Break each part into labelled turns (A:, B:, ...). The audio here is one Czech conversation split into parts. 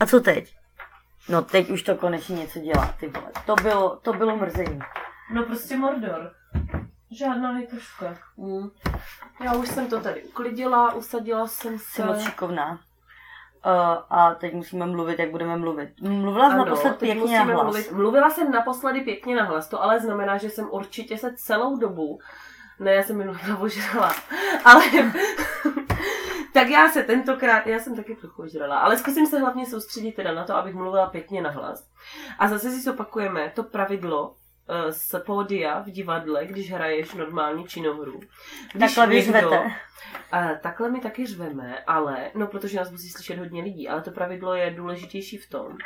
A: A co teď? No teď už to konečně něco dělá, ty vole. To bylo, to bylo mrzení.
B: No prostě Mordor. Žádná hejtuška.
A: Mm.
B: Já už jsem to tady uklidila, usadila jsem
A: Jsi
B: se.
A: moc šikovná. Uh, a teď musíme mluvit, jak budeme mluvit. Mluvila jsi
B: Ano,
A: naposled pěkně na hlas.
B: Mluvit. Mluvila jsem naposledy pěkně na hlas, to ale znamená, že jsem určitě se celou dobu, ne, já jsem minulý ožrala, ale tak já se tentokrát, já jsem taky trochu ožrala, ale zkusím se hlavně soustředit teda na to, abych mluvila pěkně na hlas. A zase si zopakujeme to pravidlo z pódia v divadle, když hraješ normální činohru. Když
A: Takhle vy
B: někdo-
A: řvete.
B: a takhle my taky řveme, ale, no protože nás musí slyšet hodně lidí, ale to pravidlo je důležitější v tom,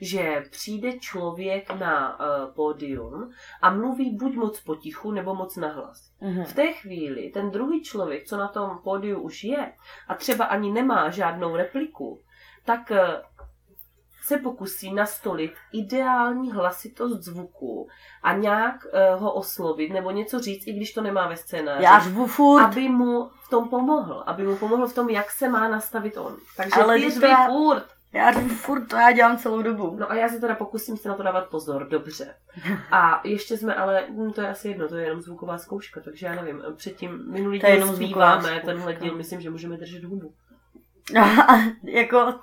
B: že přijde člověk na uh, pódium a mluví buď moc potichu, nebo moc nahlas.
A: Mhm.
B: V té chvíli ten druhý člověk, co na tom pódiu už je a třeba ani nemá žádnou repliku, tak se pokusí nastolit ideální hlasitost zvuku a nějak uh, ho oslovit nebo něco říct, i když to nemá ve scénáři
A: Já furt.
B: aby mu v tom pomohl, aby mu pomohl v tom, jak se má nastavit on. Takže
A: Ale
B: ty řvi
A: já-
B: furt.
A: Já řvu furt, to já dělám celou dobu.
B: No a já se teda pokusím se na to dávat pozor, dobře. A ještě jsme ale, hm, to je asi jedno, to je jenom zvuková zkouška, takže já nevím, předtím minulý
A: To je
B: díl zpíváme, tenhle díl myslím, že můžeme držet hubu.
A: Jako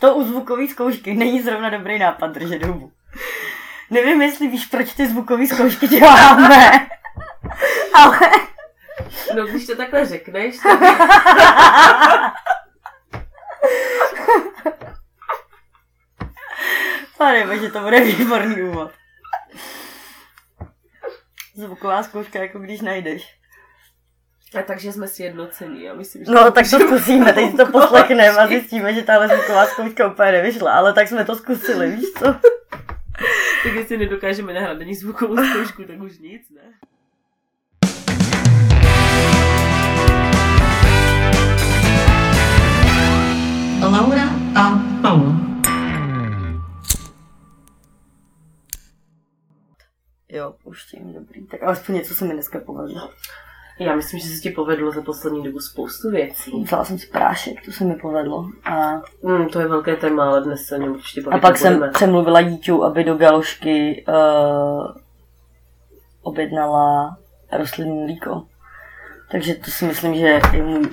A: to u zvukové zkoušky není zrovna dobrý nápad držet hubu. Nevím, jestli víš, proč ty zvukové zkoušky děláme. Ale
B: No když to takhle řekneš, tak
A: Pane bože, to bude výborný úvod. Zvuková zkouška, jako když najdeš.
B: A takže jsme si jednocení, já myslím, že...
A: No, tak to zkusíme, teď to poslechneme a zjistíme, že tahle zvuková zkouška úplně nevyšla, ale tak jsme to zkusili, víš co?
B: Tak jestli nedokážeme nahrát ani zvukovou zkoušku, tak už nic, ne?
C: Laura a Paula.
A: Jo, puštím, dobrý. Tak alespoň něco se mi dneska povedlo.
B: Já myslím, že se ti povedlo za poslední dobu spoustu věcí.
A: Vzala jsem si prášek, to se mi povedlo. A,
B: Hmm, to je velké téma, ale dnes se něm určitě
A: a pak jsem
B: nebudeme.
A: přemluvila dítě, aby do galošky uh, objednala rostlinný mlíko. Takže to si myslím, že je můj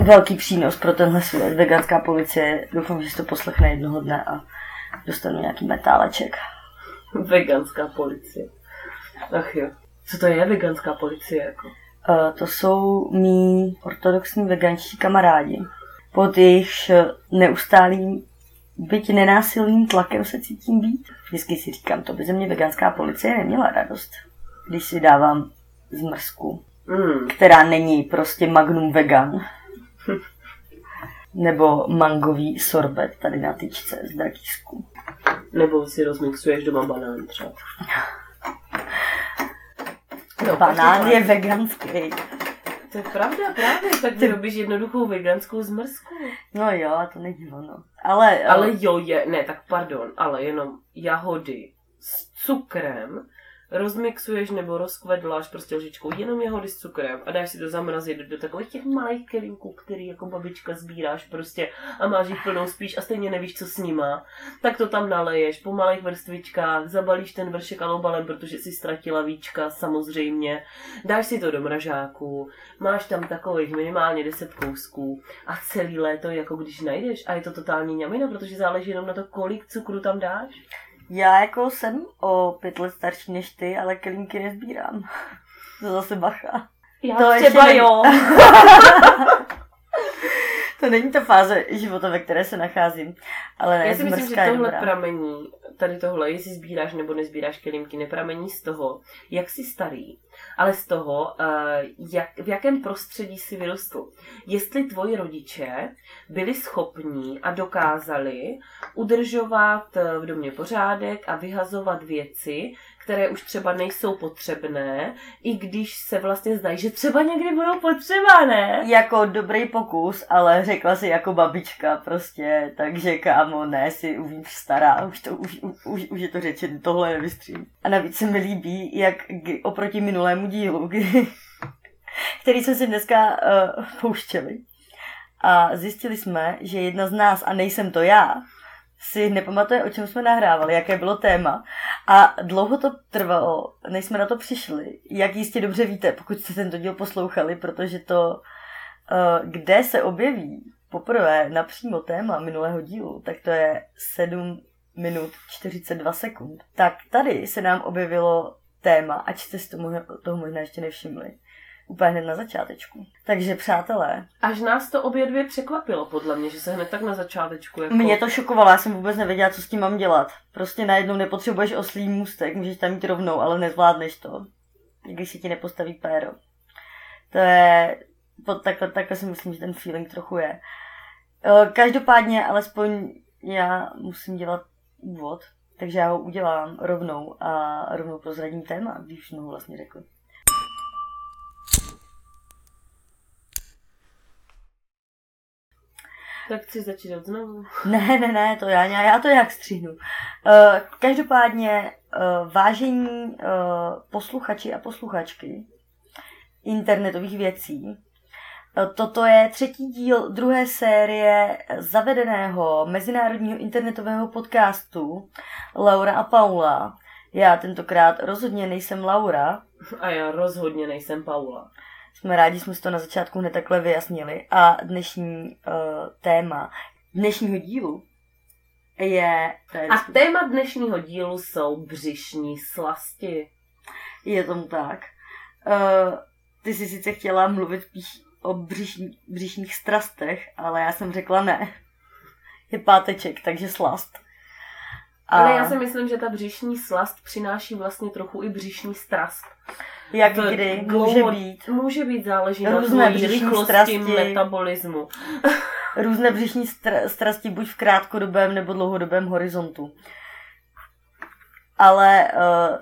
A: velký přínos pro tenhle svět. Veganská policie, doufám, že si to poslechne jednoho dne a dostanu nějaký metáleček.
B: Veganská policie. Ach jo. Co to je veganská policie? Jako?
A: Uh, to jsou mý ortodoxní veganští kamarádi. Pod jejich neustálým, byť nenásilným tlakem se cítím být. Vždycky si říkám, to by ze mě veganská policie neměla radost, když si dávám zmrzku,
B: Hmm.
A: která není prostě magnum vegan. Nebo mangový sorbet tady na tyčce z drakísku.
B: Nebo si rozmixuješ doma banán třeba. No,
A: Banán
B: každopádně.
A: je veganský.
B: To je pravda, právě. Tak vyrobíš jednoduchou veganskou zmrzku.
A: No jo, to není ono. Ale,
B: Ale jo, je, ne, tak pardon, ale jenom jahody s cukrem rozmixuješ nebo rozkvedláš prostě lžičkou jenom jahody s cukrem a dáš si to zamrazit do, takových těch malých kelímků, který jako babička sbíráš prostě a máš jich plnou spíš a stejně nevíš, co s nima. Tak to tam naleješ po malých vrstvičkách, zabalíš ten vršek alobalem, protože si ztratila víčka, samozřejmě. Dáš si to do mražáku, máš tam takových minimálně 10 kousků a celý léto jako když najdeš a je to totální ňamina, protože záleží jenom na to, kolik cukru tam dáš.
A: Já jako jsem o pět let starší než ty, ale kelímky nezbírám. To zase bacha.
B: Já
A: To
B: třeba
A: ještě
B: jo.
A: To není ta fáze života, ve které se nacházím. Ale ne,
B: Já si myslím, že tohle
A: dobrá.
B: pramení, tady tohle, jestli sbíráš nebo nezbíráš kelímky, nepramení z toho, jak jsi starý, ale z toho, eh, jak, v jakém prostředí si vyrostl. Jestli tvoji rodiče byli schopní a dokázali udržovat eh, v domě pořádek a vyhazovat věci, které už třeba nejsou potřebné, i když se vlastně zdají, že třeba někdy budou potřeba, ne?
A: Jako dobrý pokus, ale řekla si jako babička prostě, takže kámo, ne, si uvnitř stará, už, to, už, už, už je to řečen, tohle nevystřím. A navíc se mi líbí, jak oproti minulému dílu, kdy, který jsme si dneska uh, pouštěli. A zjistili jsme, že jedna z nás, a nejsem to já, si nepamatuje, o čem jsme nahrávali, jaké bylo téma. A dlouho to trvalo, než jsme na to přišli. Jak jistě dobře víte, pokud jste tento díl poslouchali, protože to, eh, kde se objeví poprvé napřímo téma minulého dílu, tak to je 7 minut 42 sekund. Tak tady se nám objevilo téma, ať jste si toho, toho možná ještě nevšimli úplně hned na začátečku. Takže přátelé.
B: Až nás to obě dvě překvapilo, podle mě, že se hned tak na začátečku jako...
A: Mě to šokovalo, já jsem vůbec nevěděla, co s tím mám dělat. Prostě najednou nepotřebuješ oslý můstek, můžeš tam mít rovnou, ale nezvládneš to. Když si ti nepostaví péro. To je... Takhle, takhle si myslím, že ten feeling trochu je. E, každopádně, alespoň já musím dělat úvod, takže já ho udělám rovnou a rovnou prozradím téma, když už vlastně řekl.
B: Tak chci začít od znovu.
A: Ne, ne, ne, to já, já to jak stříhnu. Uh, každopádně, uh, vážení uh, posluchači a posluchačky internetových věcí, toto je třetí díl druhé série zavedeného mezinárodního internetového podcastu Laura a Paula. Já tentokrát rozhodně nejsem Laura.
B: A já rozhodně nejsem Paula.
A: Jsme rádi, jsme si to na začátku hned takhle vyjasnili. A dnešní uh, téma dnešního dílu je... je
B: A téma dnešního dílu jsou břišní slasti.
A: Je tomu tak. Uh, ty jsi sice chtěla mluvit spíš o břišní, břišních strastech, ale já jsem řekla ne. Je páteček, takže slast.
B: A... Ale já si myslím, že ta břišní slast přináší vlastně trochu i břišní strast.
A: Jak to kdy může být.
B: Může být, záleží na různé rychlosti strasti, metabolismu.
A: různé břišní str- strasti buď v krátkodobém nebo dlouhodobém horizontu. Ale uh,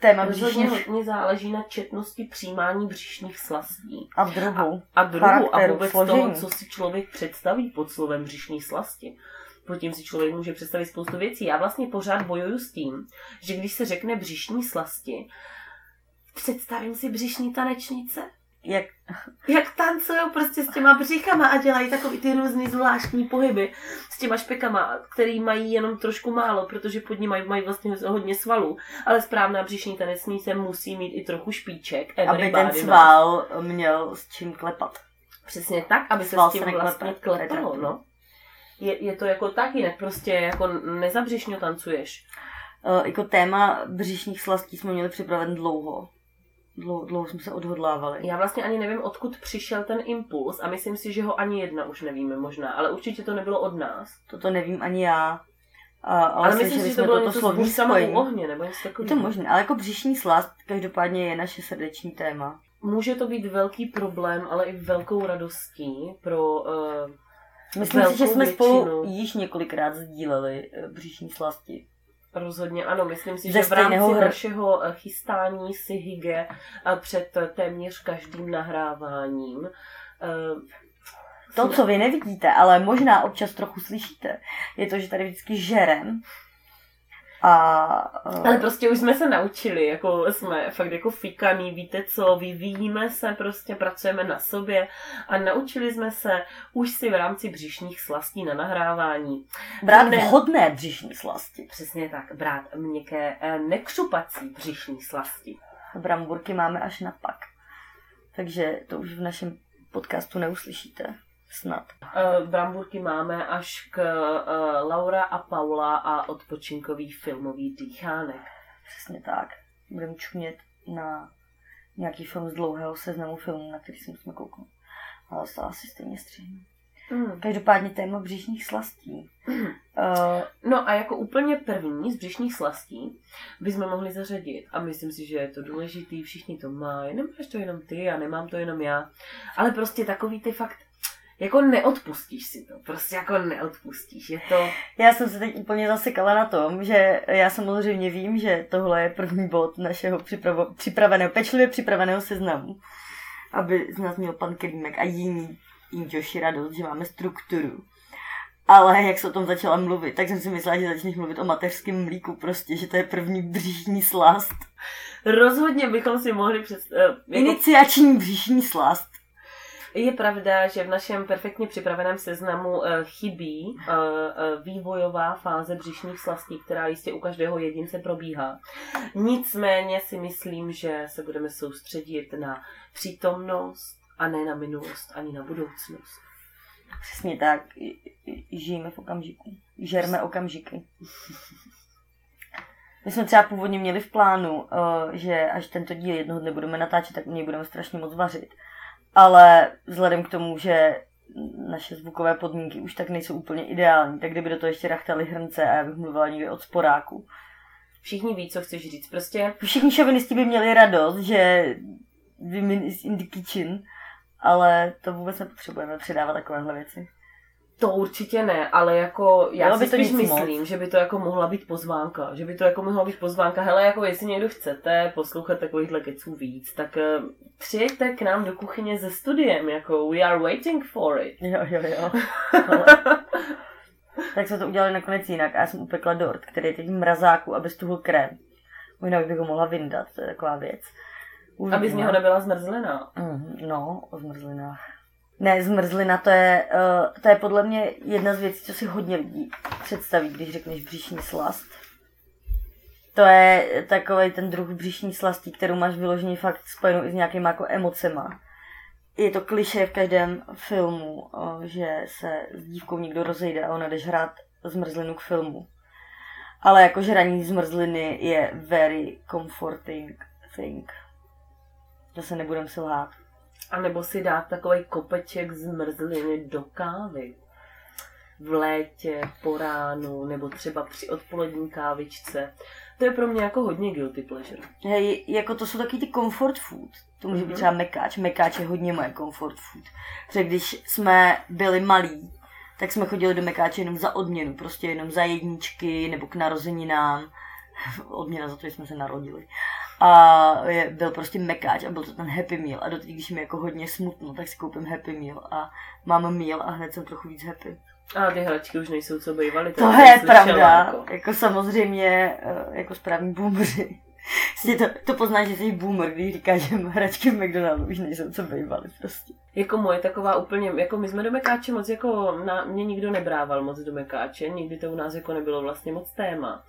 A: téma
B: břišních... hodně záleží na četnosti přijímání břišních slastí.
A: A v druhu.
B: A, a druhu a vůbec složení. toho, co si člověk představí pod slovem břišní slasti. Pod tím si člověk může představit spoustu věcí. Já vlastně pořád bojuju s tím, že když se řekne břišní slasti, představím si břišní tanečnice.
A: Jak?
B: Jak tancují prostě s těma břichama a dělají takový ty různý zvláštní pohyby s těma špekama, který mají jenom trošku málo, protože pod ní mají, mají vlastně hodně svalů. Ale správná břišní tanečnice musí mít i trochu špiček.
A: Aby ten sval měl s čím klepat.
B: Přesně tak, aby se s tím vlastně klepalo, no. Je, je to jako tak, jinak prostě jako nezabřišňo tancuješ.
A: Uh, jako téma břišních slastí jsme měli připraven dlouho dlouho, dlouho jsme se odhodlávali.
B: Já vlastně ani nevím, odkud přišel ten impuls a myslím si, že ho ani jedna už nevíme možná, ale určitě to nebylo od nás.
A: Toto nevím ani já. A, ale,
B: ale myslím si, že to bylo něco slovní spojení. ohně, nebo něco takového.
A: Je to možné, ale jako břišní slast každopádně je naše srdeční téma.
B: Může to být velký problém, ale i velkou radostí pro uh,
A: Myslím si, že jsme většinu. spolu již několikrát sdíleli uh, břišní slasti.
B: Rozhodně ano, myslím si, že v rámci hr... našeho eh, chystání si hygge eh, před téměř každým nahráváním eh,
A: to, co vy nevidíte, ale možná občas trochu slyšíte, je to, že tady vždycky žerem a,
B: uh... Ale prostě už jsme se naučili, jako jsme fakt jako fikaný, víte co, vyvíjíme se, prostě pracujeme na sobě a naučili jsme se už si v rámci břišních slastí na nahrávání.
A: Brát ne... vhodné břišní slasti.
B: Přesně tak, brát měkké, eh, nekřupací břišní slasti.
A: Bramburky máme až na pak. Takže to už v našem podcastu neuslyšíte. Snad.
B: Uh, Bramburky máme až k uh, Laura a Paula a odpočinkový filmový dýchánek.
A: Přesně tak. Budeme čumět na nějaký film z dlouhého seznamu filmů, na který jsme jsme koukali. Ale to asi stejně střihnu. Mm. Každopádně téma břišních slastí. Mm. Uh,
B: no a jako úplně první z břišních slastí bychom mohli zařadit, a myslím si, že je to důležitý, všichni to mají, nemáš to jenom ty a nemám to jenom já, ale prostě takový ty fakt jako neodpustíš si to, prostě jako neodpustíš, je to...
A: Já jsem se teď úplně zasekala na tom, že já samozřejmě vím, že tohle je první bod našeho připravo, připraveného, pečlivě připraveného seznamu, aby z nás měl pan Krýmek a jiný Inťoši radost, že máme strukturu. Ale jak se o tom začala mluvit, tak jsem si myslela, že začneš mluvit o mateřském mlíku, prostě, že to je první bříšní slast.
B: Rozhodně bychom si mohli představit...
A: Uh, jako... Iniciační bříšní slast.
B: Je pravda, že v našem perfektně připraveném seznamu eh, chybí eh, eh, vývojová fáze břišních slastí, která jistě u každého jedince probíhá. Nicméně si myslím, že se budeme soustředit na přítomnost a ne na minulost ani na budoucnost.
A: Přesně tak. Žijeme v okamžiku. Žerme okamžiky. My jsme třeba původně měli v plánu, že až tento díl jednoho dne budeme natáčet, tak u něj budeme strašně moc vařit ale vzhledem k tomu, že naše zvukové podmínky už tak nejsou úplně ideální, tak kdyby do toho ještě rachtali hrnce a já bych mluvila někdy od sporáku.
B: Všichni ví, co chceš říct. Prostě...
A: Všichni šovinisti by měli radost, že women is in the kitchen, ale to vůbec nepotřebujeme předávat takovéhle věci.
B: To určitě ne, ale jako já
A: Bylo
B: si
A: by to
B: spíš myslím,
A: moc.
B: že by to jako mohla být pozvánka, že by to jako mohla být pozvánka, hele, jako jestli někdo chcete poslouchat takovýchhle keců víc, tak uh, přijďte k nám do kuchyně se studiem, jako we are waiting for it.
A: Jo, jo, jo. tak jsme to udělali nakonec jinak a já jsem upekla dort, který je teď v mrazáku, aby stuhl krém. Jinak bych ho mohla vyndat, to je taková věc.
B: Aby z něho nebyla zmrzlina.
A: Mm, no, o zmrzlinách. Ne, zmrzlina to je, uh, to je podle mě jedna z věcí, co si hodně lidí představí, když řekneš břišní slast. To je takový ten druh břišní slastí, kterou máš vyloženě fakt spojenou i s nějakýma jako emocema. Je to kliše v každém filmu, uh, že se s dívkou někdo rozejde a ona jdeš hrát zmrzlinu k filmu. Ale jako žraní zmrzliny je very comforting thing. To se nebudem selhát.
B: A nebo si dát takový kopeček zmrzliny do kávy. V létě, po ránu, nebo třeba při odpolední kávičce. To je pro mě jako hodně guilty pleasure.
A: Hej, jako to jsou taky ty comfort food. To může být
B: Mhm.
A: třeba mekáč. Mekáč je hodně moje comfort food. Protože když jsme byli malí, tak jsme chodili do mekáče jenom za odměnu. Prostě jenom za jedničky nebo k narozeninám. Odměna za to, že jsme se narodili. A je, byl prostě mekáč a byl to ten Happy Meal. A doteď, když mi jako hodně smutno, tak si koupím Happy Meal a mám meal a hned jsem trochu víc happy.
B: A ty hračky už nejsou, co bývaly.
A: To je
B: slyšela,
A: pravda.
B: Jako.
A: Jako samozřejmě, eh, jako správní boomři. Prostě to, to poznáš, že jsi boomer, když říkáš, že hračky v McDonaldu už nejsou, co bývaly prostě.
B: Jako moje taková úplně, jako my jsme do Mekáče moc jako, na, mě nikdo nebrával moc do Mekáče, nikdy to u nás jako nebylo vlastně moc téma.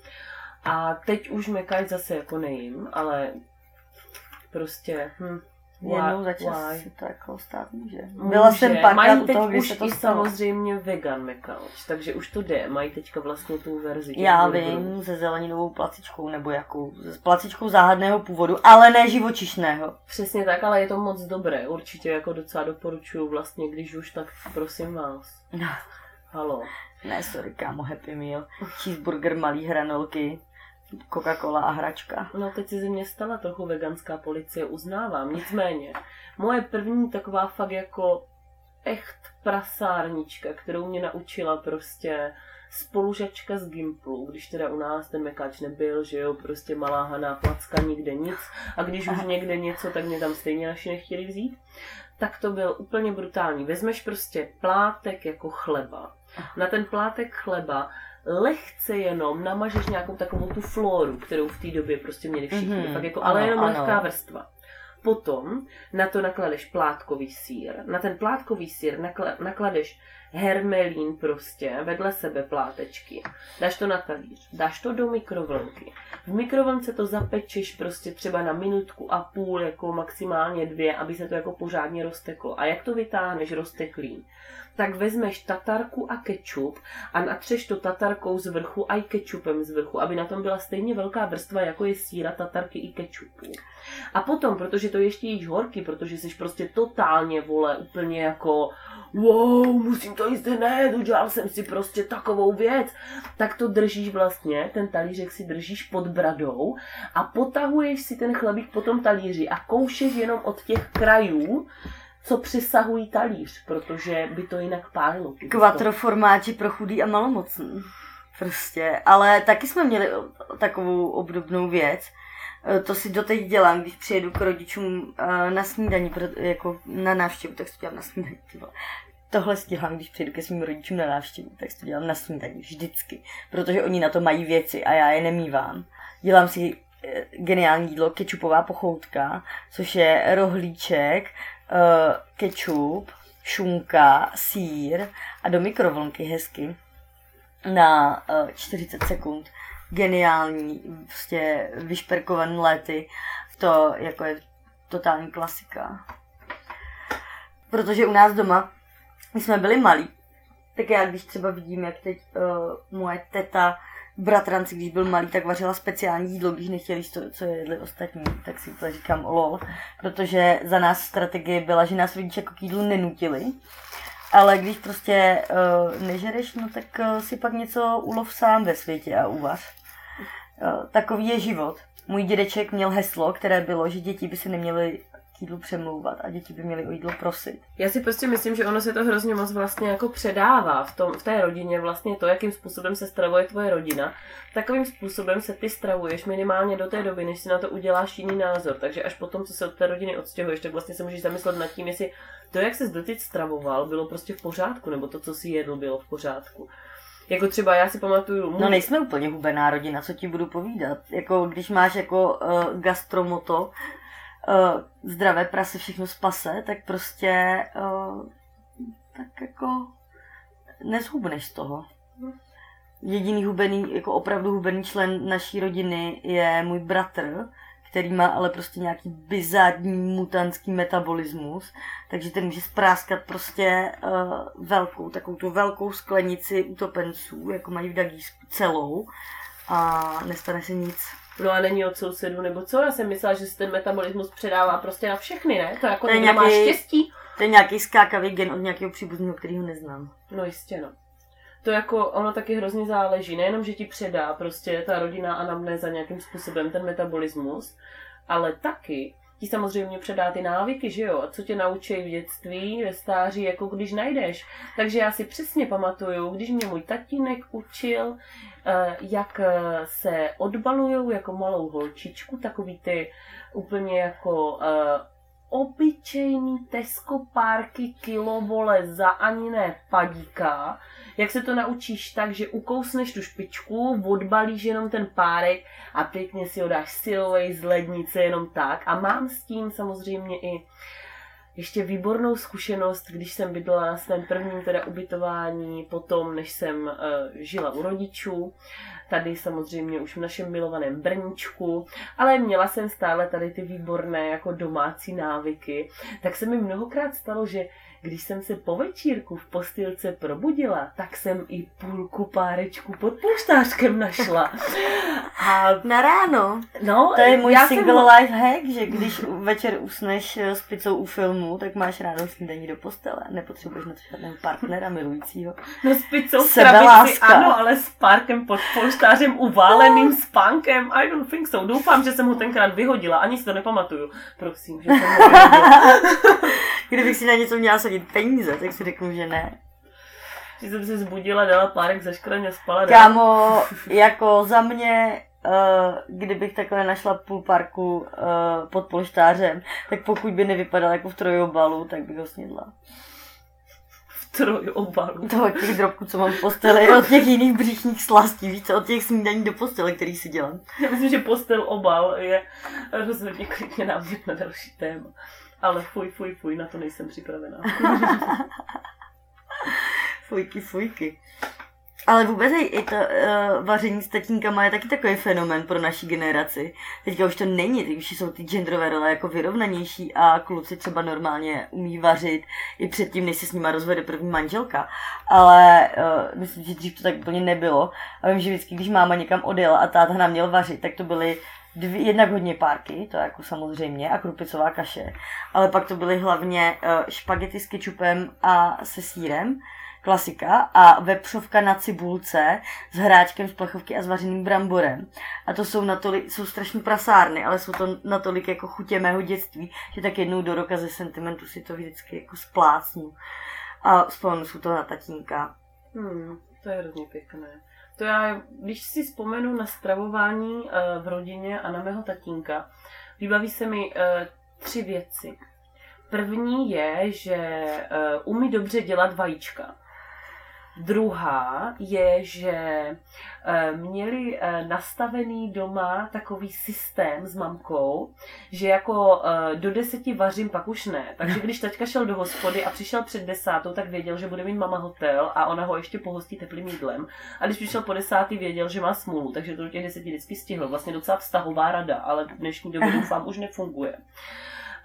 B: A teď už Mekáč zase jako nejím, ale prostě, hm,
A: Jednou za čas
B: why?
A: se to jako stát může.
B: Může.
A: Byla jsem párkrát u toho, když
B: už
A: se to stalo.
B: samozřejmě vegan Mekáč, takže už to jde, mají teďka vlastně tu verzi.
A: Já vím, se zeleninovou placičkou, nebo jakou, s placičkou záhadného původu, ale ne živočišného.
B: Přesně tak, ale je to moc dobré, určitě jako docela doporučuju vlastně, když už, tak prosím vás. Halo.
A: Ne, sorry, kámo, Happy Meal, cheeseburger, malý hranolky, Coca-Cola a hračka.
B: No teď se ze mě stala trochu veganská policie, uznávám. Nicméně, moje první taková fakt jako echt prasárnička, kterou mě naučila prostě spolužačka z Gimplu, když teda u nás ten mekáč nebyl, že jo, prostě malá haná placka, nikde nic. A když už někde něco, tak mě tam stejně naši nechtěli vzít. Tak to byl úplně brutální. Vezmeš prostě plátek jako chleba. Na ten plátek chleba lehce jenom namažeš nějakou takovou tu floru, kterou v té době prostě měli všichni.
A: Mhm,
B: Mm-hmm. Fakt jako,
A: ano,
B: ale jenom
A: ano.
B: lehká vrstva. Potom na to nakladeš plátkový sír. Na ten plátkový sír nakla- nakladeš hermelín prostě, vedle sebe plátečky. Dáš to na talíř, dáš to do mikrovlnky. V mikrovlnce to zapečeš prostě třeba na minutku a půl, jako maximálně dvě, aby se to jako pořádně rozteklo. A jak to vytáhneš rozteklý? Tak vezmeš tatarku a kečup a natřeš to tatarkou z vrchu a i kečupem z vrchu, aby na tom byla stejně velká vrstva, jako je síra, tatarky i kečupu. A potom, protože to ještě jíš horky, protože jsi prostě totálně, vole, úplně jako wow, musím to jíst hned, udělal jsem si prostě takovou věc, tak to držíš vlastně, ten talířek si držíš pod bradou a potahuješ si ten chlebík po tom talíři a koušeš jenom od těch krajů, co přesahují talíř, protože by to jinak pálilo.
A: Quattro formáči pro chudý a malomocný. Prostě, ale taky jsme měli takovou obdobnou věc. E, To si doteď dělám, když přijedu k rodičům e, na snídani, proto- jako na návštěvu, tak si to dělám na vole. Tohle dělám, když přijdu ke svým rodičům na návštěvu, tak si to dělám na snídani, vždycky. Protože oni na to mají věci a já je nemývám. Dělám si e, geniální jídlo, kečupová pochoutka, což je rohlíček, kečup, šunka, sír a do mikrovlnky hezky na uh, 40 sekund. Geniální, prostě vyšperkované lety. To jako je totální klasika. Protože u nás doma, když jsme byli malí, tak já když třeba vidím, jak teď uh, moje teta bratranci, když byl malý, tak vařila speciální jídlo, když nechtěli jíst to, co jedli ostatní, tak si to říkám lol, protože za nás strategie byla, že nás rodiče jako k jídlu nenutili, ale když prostě uh, nežereš, no tak uh, si pak něco ulov sám ve světě a uvař. Uh, takový je život. Můj dědeček měl heslo, které bylo, že děti by se neměly k jídlu přemlouvat a děti by měly o jídlo prosit.
B: Já si prostě myslím, že ono se to hrozně moc vlastně jako předává v, tom, v té rodině vlastně to, jakým způsobem se stravuje tvoje rodina. Takovým způsobem se ty stravuješ minimálně do té doby, než si na to uděláš jiný názor. Takže až potom, co se od té rodiny odstěhuješ, tak vlastně se můžeš zamyslet nad tím, jestli to, jak se doteď stravoval, bylo prostě v pořádku, nebo to, co si jedl, bylo v pořádku. Jako třeba já si pamatuju...
A: Můj... No nejsme úplně hubená rodina, co ti budu povídat. Jako když máš jako uh, gastromoto, uh, zdravé prase všechno spase, tak prostě uh, tak jako nezhubneš z toho. Jediný hubený, jako opravdu hubený člen naší rodiny je můj bratr, který má ale prostě nějaký bizádní mutantský metabolismus, takže ten může spráskat prostě uh, velkou, takovou tu velkou sklenici utopenců, jako mají v Dagísku celou a nestane se nic.
B: No a není od sousedů, nebo co? Já jsem myslela, že se ten metabolismus předává prostě na všechny, ne? To jako to nějaký, má štěstí.
A: To je nějaký skákavý gen od nějakého příbuzného, kterého neznám.
B: No jistě, no to jako, ono taky hrozně záleží, nejenom, že ti předá prostě ta rodina anamnéza nějakým způsobem ten metabolismus, ale taky ti samozřejmě předá ty návyky, že jo, co tě naučí v dětství, ve stáří, jako když najdeš. Takže já si přesně pamatuju, když mě můj tatínek učil, eh, jak eh, se odbalujou jako malou holčičku, takový ty úplně jako eh, obyčejný Tesco párky kilovole za ani ne padíka, jak se to naučíš tak, že ukousneš tu špičku, odbalíš jenom ten párek a pěkně si ho dáš silovej z lednice jenom tak. A mám s tím samozřejmě i ještě výbornou zkušenost, když jsem bydlela na svém prvním teda ubytování, potom než jsem uh, žila u rodičů, tady samozřejmě už v našem milovaném Brničku, ale měla jsem stále tady ty výborné jako domácí návyky, tak se mi mnohokrát stalo, že když jsem se po večírku v postýlce probudila, tak jsem i půlku párečku pod polštářkem našla.
A: A na ráno.
B: No,
A: to je můj single jsem... life hack, že když večer usneš s pizzou u filmu, tak máš ráno snídaní do postele. Nepotřebuješ na to žádného partnera milujícího.
B: No s pizzou v krabici, ano, ale s párkem pod polštářem uváleným no. spánkem. I don't think so. Doufám, že jsem ho tenkrát vyhodila. Ani si to nepamatuju. Prosím, že jsem ho.
A: Kdybych si na něco měla sadit peníze, tak si řeknu, že ne.
B: Že jsem se zbudila, dala párek za škraně, spala.
A: Kámo, jako za mě, uh, kdybych takhle našla půl parku uh, pod polštářem, tak pokud by nevypadal jako v trojobalu, tak bych ho snědla.
B: V trojobalu?
A: To od těch drobků, co mám v posteli, od těch jiných břišních slastí, víš od těch snídaní do postele, který si dělám.
B: Já myslím, že postel obal je rozhodně klidně námět na další téma. Ale fuj, fuj, fuj, na to nejsem připravená.
A: fujky, fujky. Ale vůbec i, to uh, vaření s tatínkama je taky takový fenomen pro naší generaci. Teďka už to není, teď už jsou ty genderové role jako vyrovnanější a kluci třeba normálně umí vařit i předtím, než se s nima rozvede první manželka. Ale uh, myslím, že dřív to tak úplně nebylo. A vím, že vždycky, když máma někam odjela a táta nám měl vařit, tak to byly dvě, jednak hodně párky, to jako samozřejmě, a krupicová kaše, ale pak to byly hlavně uh, špagety s kečupem a se sírem, klasika, a vepřovka na cibulce s hráčkem z plechovky a s vařeným bramborem. A to jsou, natolik, jsou strašní prasárny, ale jsou to natolik jako chutě mého dětství, že tak jednou do roka ze sentimentu si to vždycky jako splácnu. A vzpomenu jsou to na tatínka.
B: Hmm, to je hrozně pěkné. To já, když si vzpomenu na stravování uh, v rodině a na mého tatínka, vybaví se mi uh, tři věci. První je, že uh, umí dobře dělat vajíčka. Druhá je, že eh, měli eh, nastavený doma takový systém s mamkou, že jako eh, do deseti vařím, pak už ne. Takže když taťka šel do hospody a přišel před desátou, tak věděl, že bude mít mama hotel a ona ho ještě pohostí teplým jídlem. A když přišel po desátý, věděl, že má smůlu, takže to do těch deseti vždycky stihl. Vlastně docela vztahová rada, ale v dnešní době doufám už nefunguje.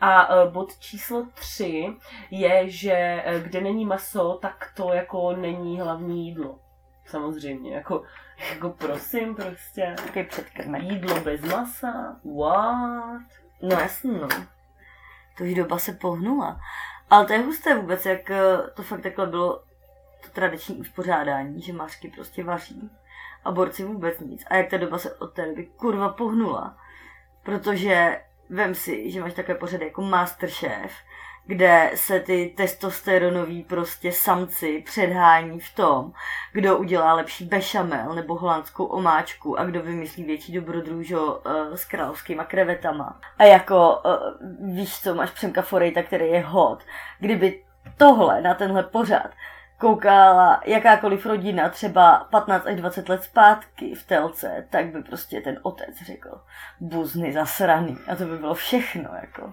B: A e, bod číslo tři je, že e, kde není maso, tak to jako není hlavní jídlo. Samozřejmě, jako, jako prosím prostě.
A: Takový předkrmek.
B: Jídlo bez masa? What?
A: No jasně, no. To už doba se pohnula. Ale to je husté vůbec, jak eh, to fakt takhle bylo to tradiční uspořádání, že mařky prostě vaří a borci vůbec nic. A jak ta doba se od té doby kurva pohnula. Protože vem si, že máš takové pořady jako Masterchef, kde se ty testosteronoví prostě samci předhání v tom, kdo udělá lepší bešamel nebo holandskou omáčku a kdo vymyslí větší dobrodružo uh, s královskýma krevetama. A jako, uh, víš co, máš Přemka Forejta, který je hot. Kdyby tohle na tenhle pořad koukala jakákoliv rodina třeba 15 až 20 let zpátky v telce, tak by prostě ten otec řekl buzny zasraný a to by bylo všechno, jako.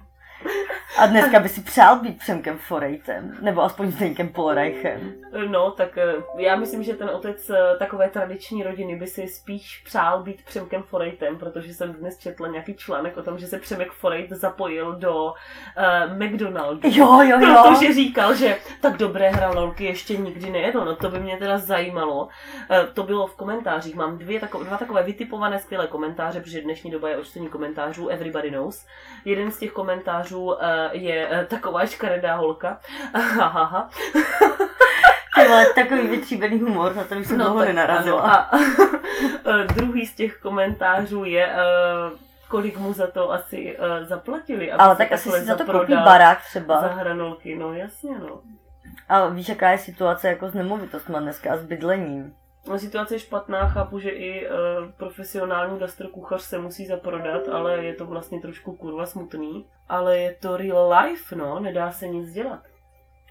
A: A dneska by si přál být Přemkem Forejtem, nebo aspoň Zdeňkem Polreichem.
B: No, tak eh, já myslím, že ten otec eh, takové tradiční rodiny by si spíš přál být Přemkem Forejtem, protože jsem dnes četla nějaký článek o tom, že se Přemek Forejt zapojil do uh, McDonaldu.
A: Jo, jo, jo.
B: Protože říkal, že tak dobré hranolky ještě nikdy nejedl. No to by mě teda zajímalo. Uh, to bylo v komentářích. Mám dvě takové, dva takové vytipované skvělé komentáře, protože dnešní doba je očtení komentářů. Everybody knows. Jeden z těch komentářů uh, je uh, taková škaredá holka.
A: Ty vole, takový vytříbený humor, na to už jsem no, dlouho nenarazila.
B: A druhý z těch komentářů je, kolik mu za to asi zaplatili. Aby
A: Ale tak asi si za to koupí barák třeba.
B: Za hranolky, no jasně, no.
A: A víš, jaká je situace jako s nemovitostmi dneska a s bydlením?
B: No, situace je špatná, chápu, že i uh, profesionální gastrokuchař se musí zaprodat, ale je to vlastně trošku kurva smutný. Ale je to real life, no, nedá se nic dělat.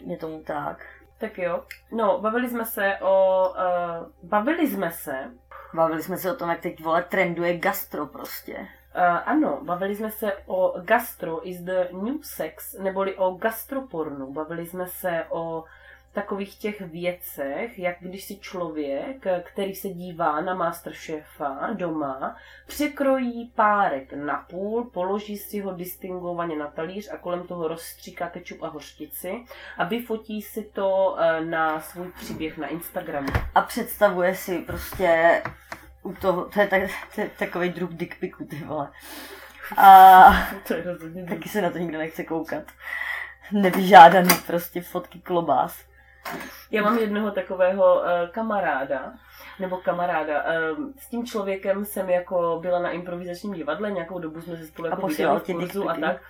A: Je tomu tak.
B: Tak jo. No, bavili jsme se o... Uh, bavili jsme se...
A: Bavili jsme se o tom, jak teď, vole, trenduje gastro prostě.
B: Uh, ano, bavili jsme se o gastro is the new sex, neboli o gastropornu. Bavili jsme se o takových těch věcech, jak když si člověk, který se dívá na Masterchefa doma, překrojí párek na půl, položí si ho distingovaně na talíř a kolem toho rozstříká kečup a hořtici a vyfotí si to eh, na svůj příběh na Instagramu.
A: A představuje si prostě u toho, to je, tak, to je takový druh dickpiku, ty vole. A
B: to je rozhodně
A: taky se na to nikdo nechce koukat. Nevyžádaný prostě fotky klobás.
B: Já mám jednoho takového uh, kamaráda, nebo kamaráda. Uh, s tím člověkem jsem jako byla na improvizačním divadle, nějakou dobu jsme se spolu jako viděli v kurzu a tak.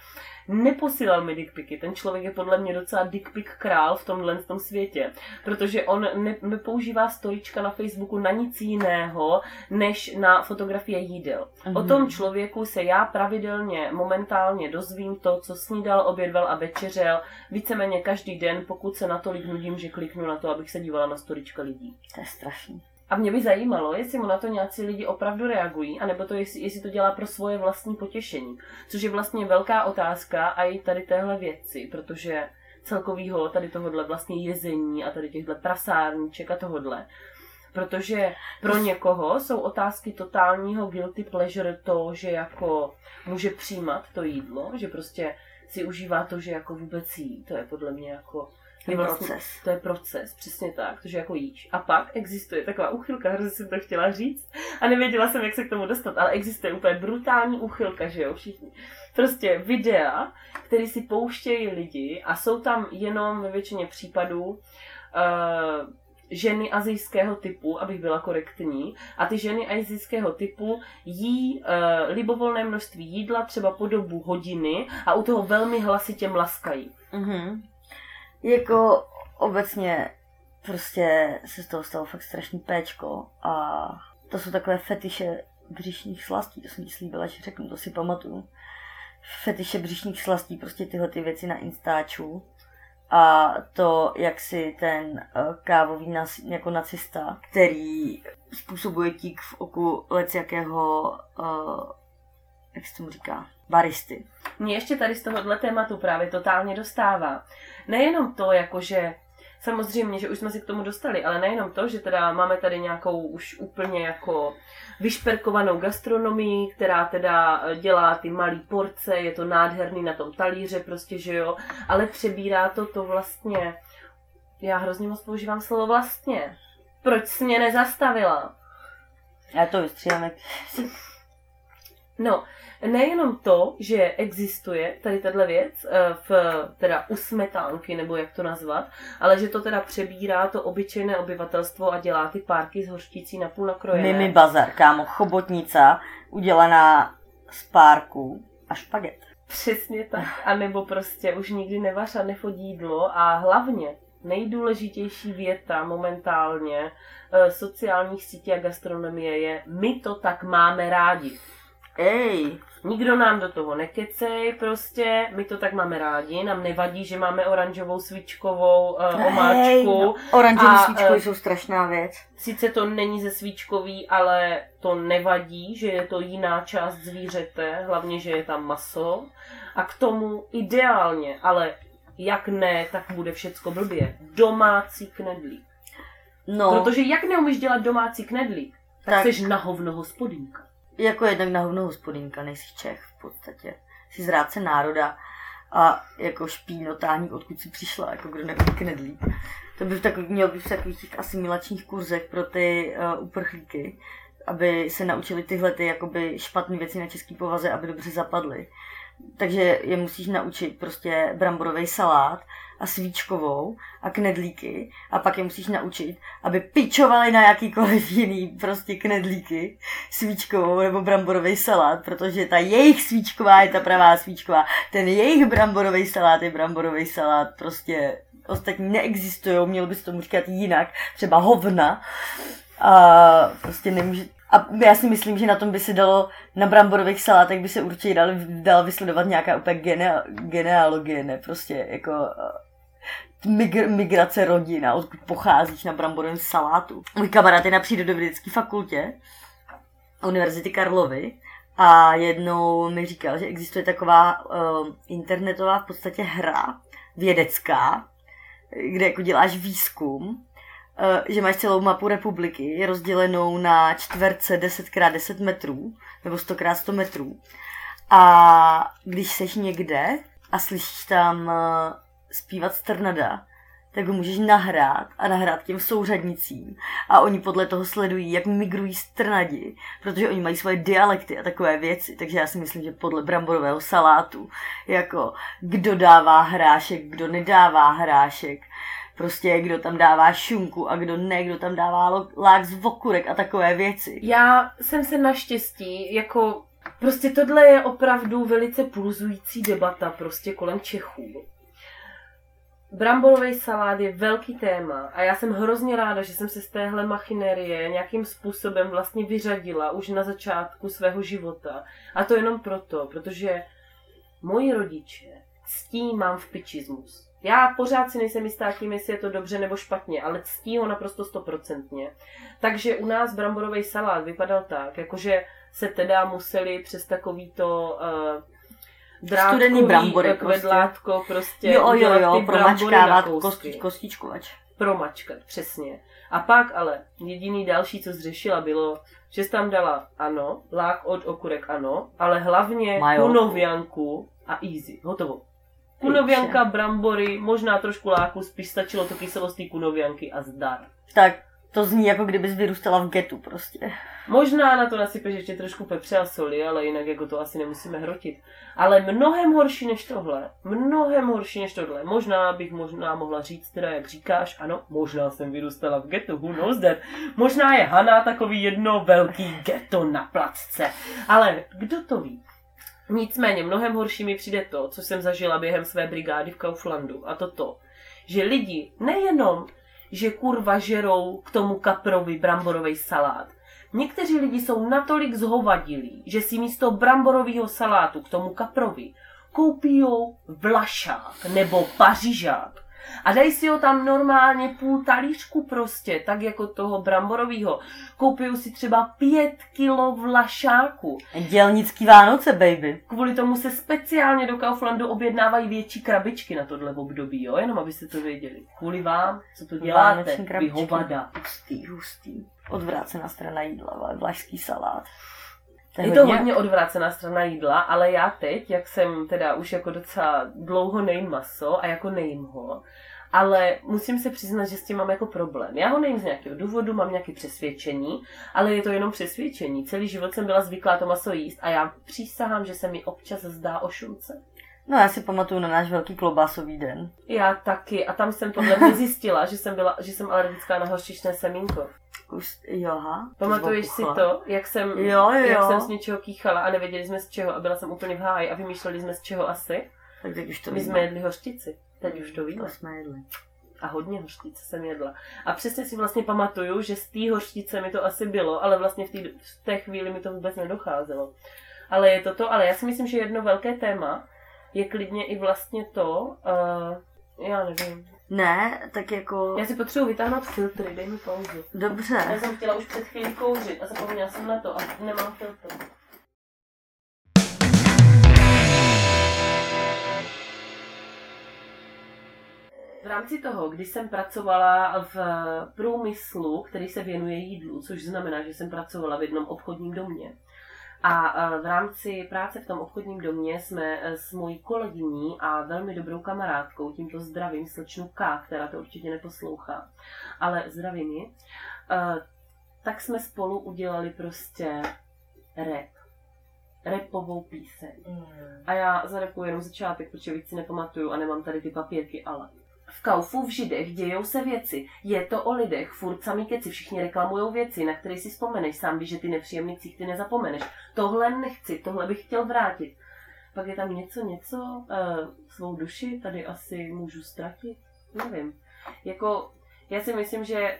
B: Neposílal mi dickpiky. Ten člověk je podle mě docela dickpick král v tomhle tom světě, protože on ne, nepoužívá storička na Facebooku na nic jiného, než na fotografie jídel. Mm-hmm. O
A: Mhm.
B: tom člověku se já pravidelně momentálně dozvím to, co snídal, obědval a večeřel, víceméně každý den, pokud se natolik nudím, že kliknu na to, abych se dívala na storička lidí.
A: To je strašný.
B: A mě by zajímalo, jestli mu na to nějací lidi opravdu reagují, anebo to jestli, jestli to dělá pro svoje vlastní potěšení. Což je vlastně velká otázka a i tady téhle věci, protože celkovýho tady tohohle vlastně jezení a tady těchto prasárníček a tohodle. Protože pro někoho jsou otázky totálního guilty pleasure to, že jako může přijímat to jídlo, že prostě si užívá to, že jako vůbec jí. To je podle mě jako
A: Je
B: vlastně-
A: proces.
B: To je proces, přesně tak, to, že jako jíš. A pak existuje taková úchylka, hrozně jsem to chtěla říct a nevěděla jsem, jak se k tomu dostat, ale existuje úplně brutální úchylka, že jo, všichni. Prostě videa, které si pouštějí lidi a jsou tam jenom ve většině případů uh, ženy azijského typu, abych byla korektní, a ty ženy azijského typu jí uh, libovolné množství jídla třeba po dobu hodiny a u toho velmi hlasitě mlaskají.
A: Mhm. Jako obecně prostě se z toho stalo fakt strašný péčko a to jsou takové fetiše břišních slastí, to jsem ti slíbila, že řeknu, to si pamatuju. Fetiše břišních slastí, prostě tyhle ty věci na Instaču, a to, jak si ten uh, kávový nas, jako nacista, který způsobuje tík v oku lec jakého, uh, jak se tomu říká, baristy.
B: Mě ještě tady z tohohle tématu právě totálně dostává. Nejenom to, jakože samozřejmě, že už jsme si k tomu dostali, ale nejenom to, že teda máme tady nějakou už úplně jako vyšperkovanou gastronomii, která teda dělá ty malé porce, je to nádherný na tom talíře prostě, že jo, ale přebírá to to vlastně, já hrozně moc používám slovo vlastně. Proč jsi mě nezastavila?
A: Já to vystříháme.
B: No, nejenom to, že existuje tady tahle věc eh, v teda u smetánky, nebo jak to nazvat, ale že to teda přebírá to obyčejné obyvatelstvo a dělá ty párky z hořtící na půl nakrojené.
A: Mimi bazar, kámo, chobotnica, udělaná z párku a špaget.
B: Přesně tak. A nebo prostě už nikdy nevař a nefodí jídlo a hlavně nejdůležitější věta momentálně eh, sociálních sítí a gastronomie je my to tak máme rádi.
A: Ej,
B: Nikdo nám do toho nekecej, prostě, my to tak máme rádi, nám nevadí, že máme oranžovou svíčkovou uh, omáčku.
A: no, oranžové
B: A,
A: svíčky
B: eh,
A: jsou strašná věc.
B: Sice to není ze svíčkový, ale to nevadí, že je to jiná část zvířete, hlavně, že je tam maso. A k tomu ideálně, ale jak ne, tak bude všecko blbě. Domácí knedlík.
A: No,
B: Protože jak neumíš dělat domácí knedlík, tak,
A: Tak.
B: jsi na hovno hospodínka.
A: Jako jednak na hovno hospodínka, nejsi Čech v podstatě. Jsi zrádce národa a jako špínotání, odkud jsi přišla, jako kdo neví knedlík. To by v takových, měl by v takových těch asimilačních kurzech pro ty uh, uprchlíky, aby se naučili tyhle ty jakoby špatné věci na český povaze, aby dobře zapadly. Takže je musíš naučit prostě bramborový salát a svíčkovou a knedlíky a pak je musíš naučit, aby pičovali na jakýkoliv jiný prostě knedlíky, svíčkovou nebo bramborový salát, protože ta jejich svíčková je ta pravá svíčková, ten jejich bramborový salát je bramborový salát, prostě ostatní neexistují, měl bys tomu říkat jinak, třeba hovna. A prostě nemůže, a já si myslím, že na tom by se dalo, na bramborových salátech by se určitě dal, dal vysledovat nějaká úplně gene, genealogie, ne? Prostě jako eh, migr, migrace rodina, odkud pocházíš na bramborovém salátu. Můj kamarád je na přírodovědecké fakultě Univerzity Karlovy a jednou mi říkal, že existuje taková uh, internetová v podstatě hra vědecká, kde jako děláš výzkum že máš celou mapu republiky rozdělenou na čtverce 10x10 metrů, nebo 100x100 metrů. A když seš někde a slyšíš tam eh, zpívat strnada, tak ho můžeš nahrát a nahrát těm souřadnicím. A oni podle toho sledují, jak migrují strnadi, protože oni mají svoje dialekty a takové věci. Takže já si myslím, že podle bramborového salátu, jako kdo dává hrášek, kdo nedává hrášek, prostě kdo tam dává šunku a kdo ne, kdo tam dává lák z okurek a takové věci.
B: Já jsem se naštěstí, jako, prostě tohle je opravdu velice pulzující debata prostě kolem Čechů. Bramborový salát je velký téma a já jsem hrozně ráda, že jsem se z téhle machinérie nějakým způsobem vlastně vyřadila už na začátku svého života. A to jenom proto, protože moji rodiče ctí mám v pičismus. Já pořád si nejsem jistá tím, jestli je to dobře nebo špatně, ale ctí ho naprosto stoprocentně. Takže u nás bramborový salát vypadal tak, jakože se teda museli přes takovýto uh,
A: Studený brambory
B: jak
A: prostě.
B: prostě
A: Jo, jo, jo,
B: na
A: promačkávat kosti, kostičkovač.
B: Promačkat, přesně. A pak ale jediný další, co zřešila, bylo, že jsi tam dala ano, lák od okurek ano, ale hlavně
A: Majo.
B: kunovianku a easy. Hotovo. Kunovianka, brambory, možná trošku láku, spíš stačilo to kyselost té kunovianky a zdar.
A: Tak to zní jako kdybys vyrůstala v getu prostě.
B: Možná na to nasypeš ještě trošku pepře a soli, ale jinak jako to asi nemusíme hrotit. Ale mnohem horší než tohle. Mnohem horší než tohle. Možná bych možná mohla říct, teda jak říkáš, ano, možná jsem vyrůstala v getu, who knows that. Možná je Hana takový jedno velký geto na placce. Ale kdo to ví? Nicméně mnohem horší mi přijde to, co jsem zažila během své brigády v Kauflandu. A to to, že lidi nejenom, že kurva žerou k tomu kaprovi bramborový salát, Někteří lidi jsou natolik zhovadilí, že si místo bramborového salátu k tomu kaprovi koupí vlašák nebo pařižák. A dají si ho tam normálně půl talířku prostě, tak jako toho bramborového. Koupí si třeba pět kilo vlašáku.
A: Dělnický Vánoce, baby.
B: Kvůli tomu se speciálně do Kauflandu objednávají větší krabičky na tohle období, jo? Jenom abyste to věděli. Kvůli vám, co to děláte, vy hovada.
A: Hustý, hustý. Odvrácená strana jídla, vlašský salát.
B: Je to hodně odvrácená strana jídla, ale já teď, jak jsem teda už jako docela dlouho nejím maso a jako nejím ho, ale musím se přiznat, že s tím mám jako problém. Já ho nejím z nějakého důvodu, mám nějaké přesvědčení, ale je to jenom přesvědčení. Celý život jsem byla zvyklá to maso jíst a já přísahám, že se mi občas zdá o šunce.
A: No já si pamatuju na náš velký klobásový den.
B: Já taky. A tam jsem tohle nezjistila, že jsem, byla, že jsem alergická na hořčičné semínko.
A: Už, joha.
B: Pamatuješ si to, jak jsem,
A: Jo, jo,
B: jak
A: jo.
B: jsem s něčeho kýchala a nevěděli jsme z čeho a byla jsem úplně v háji a vymýšleli jsme z čeho asi?
A: Tak teď už to
B: My
A: víme.
B: jsme jedli hořčici. Teď už to víme.
A: To jsme jedli.
B: A hodně hořčice jsem jedla. A přesně si vlastně pamatuju, že z té hořčice mi to asi bylo, ale vlastně v té, v té chvíli mi to vůbec nedocházelo. Ale je to to, ale já si myslím, že jedno velké téma je klidně i vlastně to, uh, já nevím.
A: Ne, tak jako...
B: Já si potřebuji vytáhnout filtry, dej mi pauzu. Já
A: Dobře.
B: jsem chtěla už před chvílí kouřit a zapomněla jsem na to a nemám filtr. V rámci toho, když jsem pracovala v průmyslu, který se věnuje jídlu, což znamená, že jsem pracovala v jednom obchodním domě, a eh, v rámci práce v tom obchodním domě jsme eh, s mojí kolegyní a velmi dobrou kamarádkou, tímto zdravím slečnu K, která to určitě neposlouchá, ale zdravím ji, eh, tak jsme spolu udělali prostě rap. Repovou píseň. A já zarepuji jenom začátek, protože víc si nepamatuju a nemám tady ty papírky, ale. V Kaufu v Židech dějou se věci. Je to o lidech, furt samý keci, všichni reklamujou věci, na které si vzpomeneš. Sám víš, že ty nepříjemný ty nezapomeneš. Tohle nechci, tohle bych chtěl vrátit. Pak je tam něco, něco, uh, svou duši tady asi můžu ztratit, nevím. Jako, já si myslím, že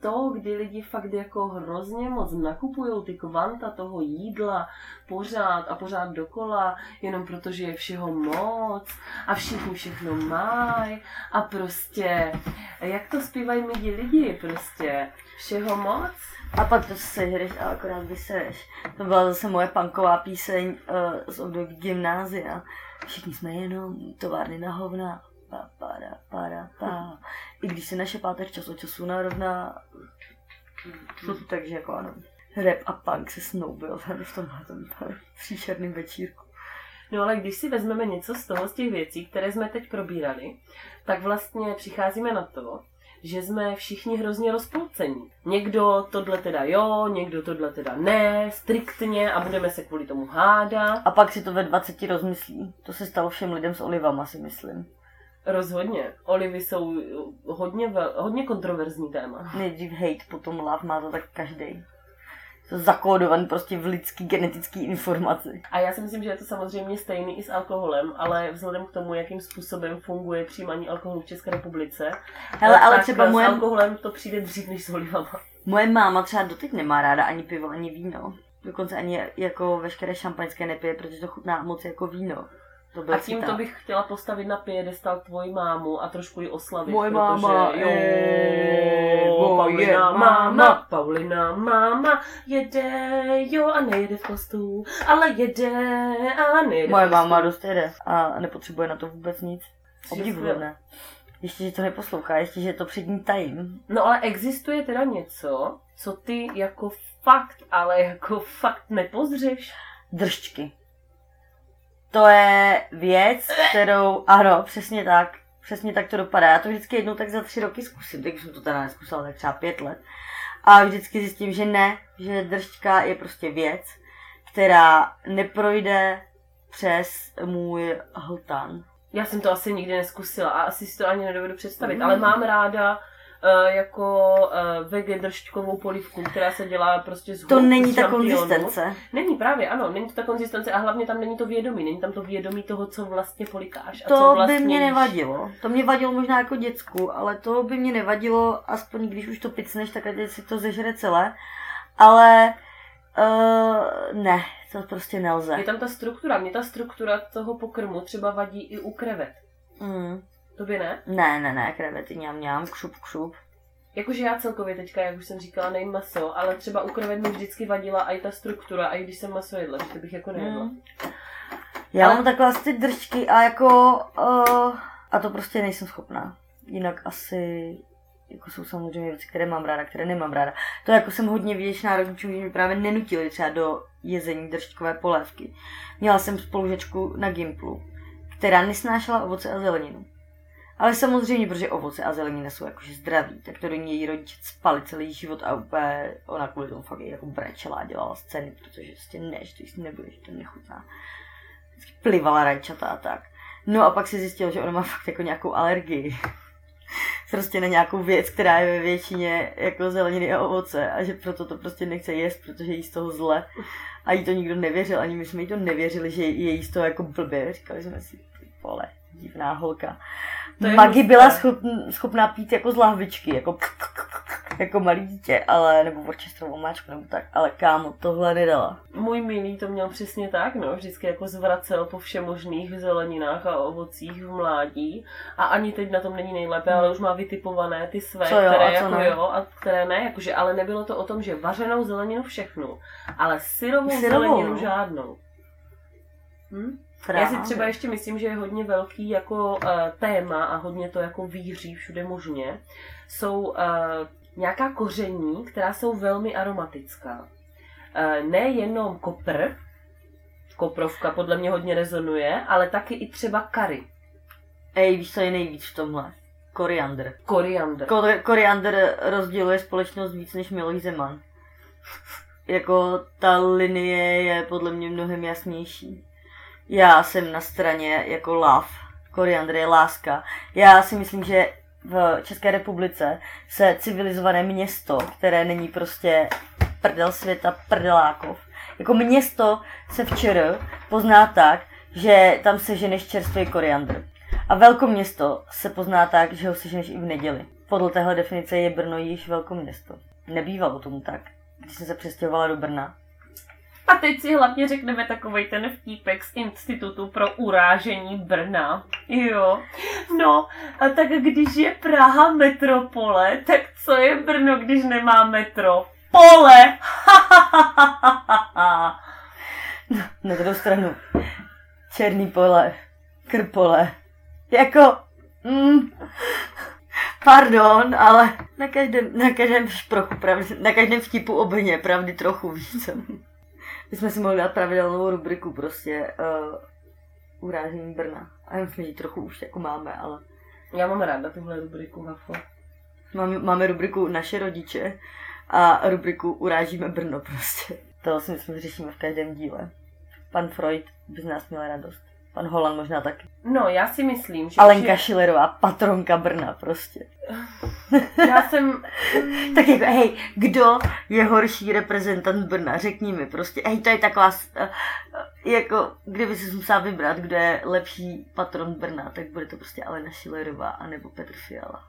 B: to, kdy lidi fakt jako hrozně moc nakupují ty kvanta toho jídla pořád a pořád dokola, jenom protože je všeho moc a všichni všechno mají a prostě, jak to zpívají midi lidi, prostě všeho moc.
A: A pak to sežereš a akorát vysereš. To byla zase moje punková píseň uh, z období gymnázia. Všichni jsme jenom továrny na hovna. Pa, para, para, pa. I když se naše pátek čas od času narovná. Takže jako ano. Rap a punk se snoubil tady v tomhle tom příšerným večírku.
B: No ale když si vezmeme něco z toho, z těch věcí, které jsme teď probírali, tak vlastně přicházíme na to, že jsme všichni hrozně rozpolcení. Někdo tohle teda jo, někdo tohle teda ne, striktně a budeme se kvůli tomu hádat.
A: A pak si to ve 20 rozmyslí. To se stalo všem lidem s olivama, si myslím.
B: Rozhodně. Olivy jsou hodně, vel, hodně kontroverzní téma.
A: Nejdřív hate, potom love, má to tak každý. To zakódovaný prostě v lidský genetický informaci.
B: A já si myslím, že je to samozřejmě stejný i s alkoholem, ale vzhledem k tomu, jakým způsobem funguje přijímání alkoholu v České republice,
A: Hele, ale
B: tak
A: třeba
B: s
A: moje,
B: alkoholem to přijde dřív než s olivama.
A: moje máma třeba doteď nemá ráda ani pivo, ani víno. Dokonce ani jako veškeré šampaňské nepije, protože to chutná moc jako víno. To
B: A tímto
A: citát.
B: bych chtěla postavit na piedestal tvoji mámu a trošku ji oslavit.
A: Moje
B: protože,
A: máma,
B: jo,
A: eh,
B: Paulina
A: moje
B: máma. Paulina máma jede, jo a nejede v postu, ale jede a nejede
A: Moje máma dost jede a nepotřebuje na to vůbec nic.
B: Je
A: Obdivuhodné. Ještě, že to neposlouchá, ještě, že to před ní tajím.
B: No ale existuje teda něco, co ty jako fakt, ale jako fakt nepozřeš?
A: Držčky. To je věc, kterou, ano, přesně tak, přesně tak to dopadá. Já to vždycky jednou tak za tři roky zkusím, teď už jsem to teda neskusila tak třeba pět let. A vždycky zjistím, že ne, že držčka je prostě věc, která neprojde přes můj hltan.
B: Já jsem to asi nikdy neskusila a asi si to ani nedovedu představit,
A: Mm.
B: ale mám ráda jako uh, vege držčkovou polivku, která se dělá prostě z
A: To není
B: z
A: ta
B: šampionu.
A: konzistence.
B: Není právě, ano, není to ta konzistence a hlavně tam není to vědomí, není tam to vědomí toho, co vlastně polikáš a co
A: To
B: vlastně
A: by mě nevadilo. To mě vadilo možná jako děcku, ale to by mě nevadilo, aspoň když už to picneš, tak ať si to zežere celé. Ale uh, ne, to prostě nelze.
B: Je tam ta struktura, mě ta struktura toho pokrmu třeba vadí i u krevet.
A: Mm.
B: Tobě ne?
A: Ne, ne, ne, krevety ňam, ňam, kšup, kšup.
B: Jakože já celkově teďka, jak už jsem říkala, nejím maso, ale třeba u krevet mi vždycky vadila i ta struktura, i když jsem maso jedla, že to bych jako nejedla.
A: Mm. Já
B: Ale-
A: mám takové asi ty držky a jako, uh, a to prostě nejsem schopná. Jinak asi, jako jsou samozřejmě věci, které mám ráda, které nemám ráda. To jako jsem hodně vděčná rodičům, že mi právě nenutili třeba do jezení držkové polévky. Měla jsem spolužečku na Gimplu, která nesnášela ovoce a zeleninu. Ale samozřejmě, protože ovoce a zelenina jsou jakože zdraví, tak to do ní její rodiče spali celý život a úplně ona kvůli tomu fakt jako brečela a dělala scény, protože prostě ne, že to jíst nebude, že to nechutná. Vždycky plivala rajčata a tak. No a pak si zjistila, že ona má fakt jako nějakou alergii. prostě na nějakou věc, která je ve většině jako zeleniny a ovoce a že proto to prostě nechce jíst, protože jí z toho zle. A jí to nikdo nevěřil, ani my jsme jí to nevěřili, že je jí z toho jako blbě. Říkali jsme si, ty vole, divná holka.
B: To je
A: Magi byla schopn, schopná pít jako z lahvičky, jako jako malý dítě, ale, nebo orčestrovou máčku, nebo tak, ale kámo, tohle nedala.
B: Můj milý to měl přesně tak, no, vždycky jako zvracel po všemožných zeleninách a ovocích v mládí a ani teď na tom není nejlépe, ale už má vytipované ty své,
A: Co jo,
B: které
A: a co
B: jako
A: ne?
B: jo a které ne, jakože, ale nebylo to o tom, že vařenou zeleninu všechnu, ale syrovou,
A: Syrovou,
B: zeleninu
A: no.
B: žádnou. Hm?
A: Právě.
B: Já si třeba ještě myslím, že je hodně velký jako uh, téma a hodně to jako víří všude možně. Jsou uh, nějaká koření, která jsou velmi aromatická. Uh, nejenom kopr, koprovka podle mě hodně rezonuje, ale taky i třeba kary,
A: Ej, víš, co je nejvíc v tomhle? Koriandr.
B: koriandr.
A: Ko- koriandr rozděluje společnost víc než Miloš Zeman. Jako ta linie je podle mě mnohem jasnější. Já jsem na straně jako love. Koriandr je láska. Já si myslím, že v České republice se civilizované město, které není prostě prdel světa, prdelákov, jako město se včera pozná tak, že tam seženeš čerstvý koriandr. A velkoměsto se pozná tak, že ho seženeš i v neděli. Podle téhle definice je Brno již velkoměsto. Nebývalo tomu tak, když jsem se přestěhovala do Brna.
B: A teď si hlavně řekneme takovej ten vtípek z Institutu pro urážení Brna. Jo. No, a tak když je Praha metropole, tak co je Brno, když nemá metro? Pole!
A: Na druhou stranu, černý pole, krpole, jako, mm, pardon, ale na každém, na každém šprochu pravdy, na každém vtipu obrně pravdy trochu, víš co. My jsme si mohli dát pravidelnou rubriku prostě uh, urážení Brna. A já myslím, že ji trochu už jako máme, ale
B: Já mám ráda tuhle rubriku, Hafo.
A: máme, máme rubriku naše rodiče a rubriku urážíme Brno prostě. To si myslím, že řešíme v každém díle. Pan Freud by z nás měl radost. Pan Holan možná taky.
B: No, já si myslím, že...
A: Alenka Šilerová, patronka Brna prostě.
B: Já jsem...
A: Tak jako, hej, kdo je horší reprezentant Brna? Řekni mi prostě, hej, to je taková, eh, eh, jako, kdyby si musela vybrat, kdo je lepší patron Brna, tak bude to prostě Alena Šilerová anebo Petr Fiala.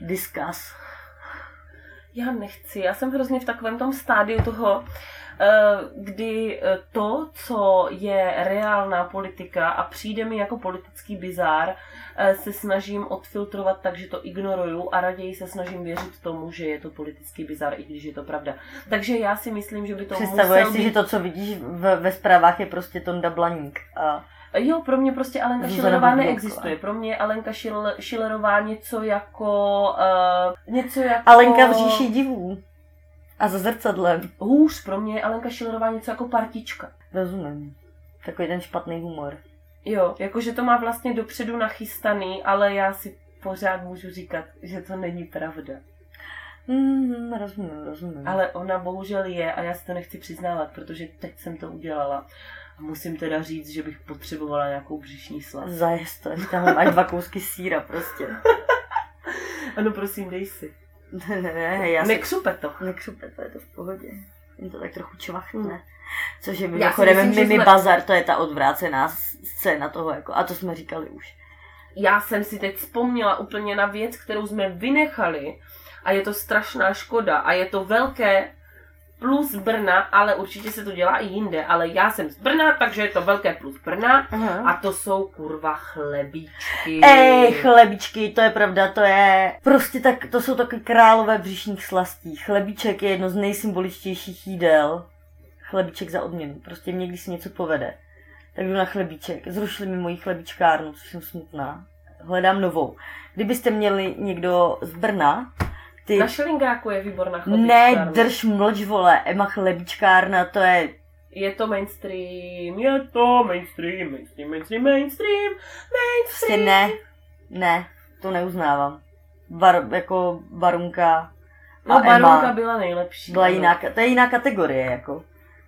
A: Discuss.
B: Já nechci, já jsem hrozně v takovém tom stádiu toho, kdy eh, to, co je reálná politika a přijde mi jako politický bizár, eh, se snažím odfiltrovat tak, že to ignoruju a raději se snažím věřit tomu, že je to politický bizár, i když je to pravda. Takže já si myslím, že by to
A: Představuješ
B: musel
A: si,
B: být...
A: že to, co vidíš v, ve zprávách, je prostě Tonda Blaník. A
B: Jo, pro mě prostě Alenka Šilerová neexistuje. Pro mě je Alenka Šil- Šilerová něco jako... Uh, něco jako...
A: Alenka v říši divů. A za zrcadlem.
B: Hůř, pro mě je Alenka Šilerová něco jako partička.
A: Rozumím. Takový ten špatný humor.
B: Jo, jakože to má vlastně dopředu nachystaný, ale já si pořád můžu říkat, že to není pravda.
A: Mm, rozumím, rozumím.
B: Ale ona bohužel je a já si to nechci přiznávat, protože teď jsem to udělala. A musím teda říct, že bych potřebovala nějakou břišní slast.
A: Zajez to, tam máš dva kousky síra prostě.
B: Ano, prosím, dej si.
A: Ne, ne, ne, já si
B: Nekřupe to.
A: je to v pohodě. Jen to tak trochu čvachne. Což je mimochodem Mimi
B: jsme-
A: Bazar, to je ta odvrácená scéna toho, jako, a to jsme říkali už.
B: Já jsem si teď vzpomněla úplně na věc, kterou jsme vynechali a je to strašná škoda a je to velké plus Brna, ale určitě se to dělá i jinde, ale já jsem z Brna, takže je to velké plus Brna
A: Aha.
B: a to jsou kurva chlebíčky.
A: Ej, chlebičky, to je pravda, to je prostě tak, to jsou taky králové břišních slastí. Chlebíček je jedno z nejsymboličtějších jídel. Chlebíček za odměnu, prostě mě když si něco povede. Tak jdu na chlebíček. Zrušili mi moji chlebíčkárnu, což jsem smutná. Hledám novou. Kdybyste měli někdo z Brna, ty...
B: Na Šelingáku je výborná
A: Ne,
B: chlebíčkárna.
A: drž mlč, vole, Emma chlebíčkárna, to je...
B: Je to mainstream, je to mainstream, mainstream, mainstream, mainstream,
A: Prostě
B: mainstream.
A: ne, ne, to neuznávám. Bar, jako Barunka a
B: No,
A: Emma.
B: Byla nejlepší.
A: byla jiná, to je jiná kategorie, jako.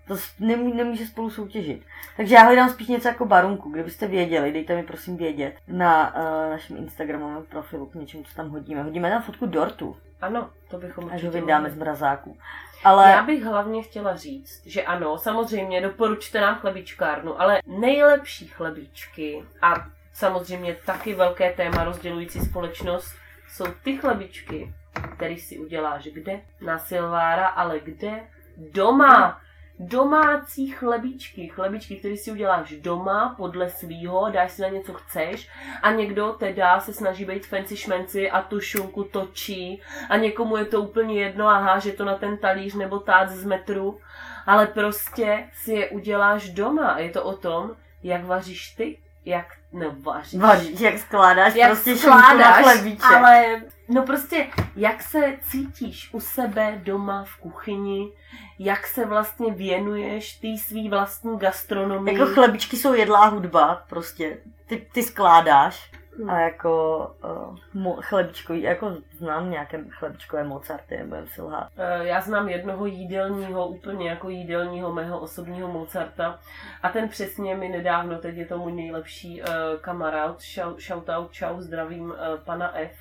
A: To nemů, nemůže spolu soutěžit. Takže já hledám spíš něco jako barunku, kdybyste věděli, dejte mi prosím vědět na uh, našem Instagramovém profilu k něčemu, co tam hodíme. Hodíme tam fotku dortu,
B: Ano, to bychom
A: až
B: určitě
A: ho vydáme z mrazáku. Ale
B: Já bych hlavně chtěla říct, že ano, samozřejmě doporučte nám chlebičkárnu, ale nejlepší chlebíčky a samozřejmě taky velké téma rozdělující společnost jsou ty chlebičky, který si uděláš kde? Na Silvára, ale kde? Doma! Domácí chlebíčky, chlebíčky, které si uděláš doma podle svýho, dáš si na něco chceš a někdo teda se snaží být fancy šmenci a tu šunku točí a někomu je to úplně jedno a háže to na ten talíř nebo tác z metru, ale prostě si je uděláš doma. A je to o tom, jak vaříš ty, jak no vaříš.
A: vaříš, jak skládáš
B: jak
A: prostě šunku na
B: skládáš,
A: chlebíček.
B: ale no prostě, jak se cítíš u sebe doma v kuchyni, jak se vlastně věnuješ ty svý vlastní gastronomii.
A: Jako chlebičky jsou jedlá hudba, prostě. Ty, ty skládáš
B: Hmm.
A: a jako uh, mo, chlebičkový, jako znám nějaké chlebičkové Mozarty, nebudem si lhát.
B: Eh, Já znám jednoho jídelního, úplně jako jídelního mého osobního Mozarta a ten přesně mi nedávno, teď je to můj nejlepší uh, kamarád, Shou- shoutout, čau, zdravím uh, pana F,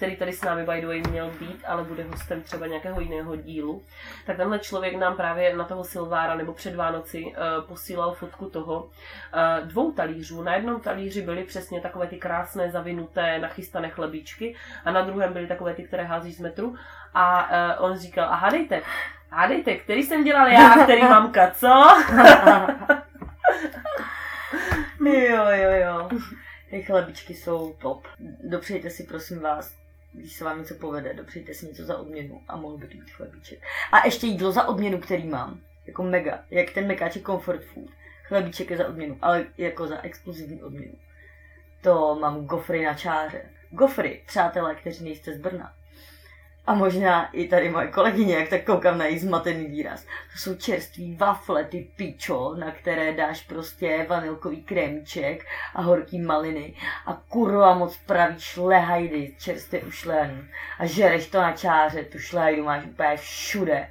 B: který tady s námi by the way měl být, ale bude hostem třeba nějakého jiného dílu. Tak tenhle člověk nám právě na toho Silvára nebo před Vánoci uh, posílal fotku toho uh, dvou talířů. Na jednom talíři byly přesně takové ty krásné, zavinuté, nachystané chlebíčky a na druhém byly takové ty, které házíš z metru. A uh, on říkal, a hádejte, hádejte, který jsem dělal já který mamka, co?
A: jo, jo, jo. Ty chlebičky jsou top. Dopřejte si, prosím vás, když se vám něco povede, dopřejte si něco za odměnu a mohl by to být chlebíček. A ještě jídlo za odměnu, který mám. Jako mega. Jak ten mekáček comfort food. Chlebíček je za odměnu, ale jako za exkluzivní odměnu. To mám gofry na čáře. Gofry, přátelé, kteří nejste z Brna. A možná i tady moje kolegyně, jak tak koukám na její zmatený výraz. To jsou čerství wafle, ty pičo, na které dáš prostě vanilkový krémíček a horký maliny a kurva moc pravý šlehajdy, čerstvě ušlehaný. A žereš to na čáře, tu šlehajdu máš úplně všude.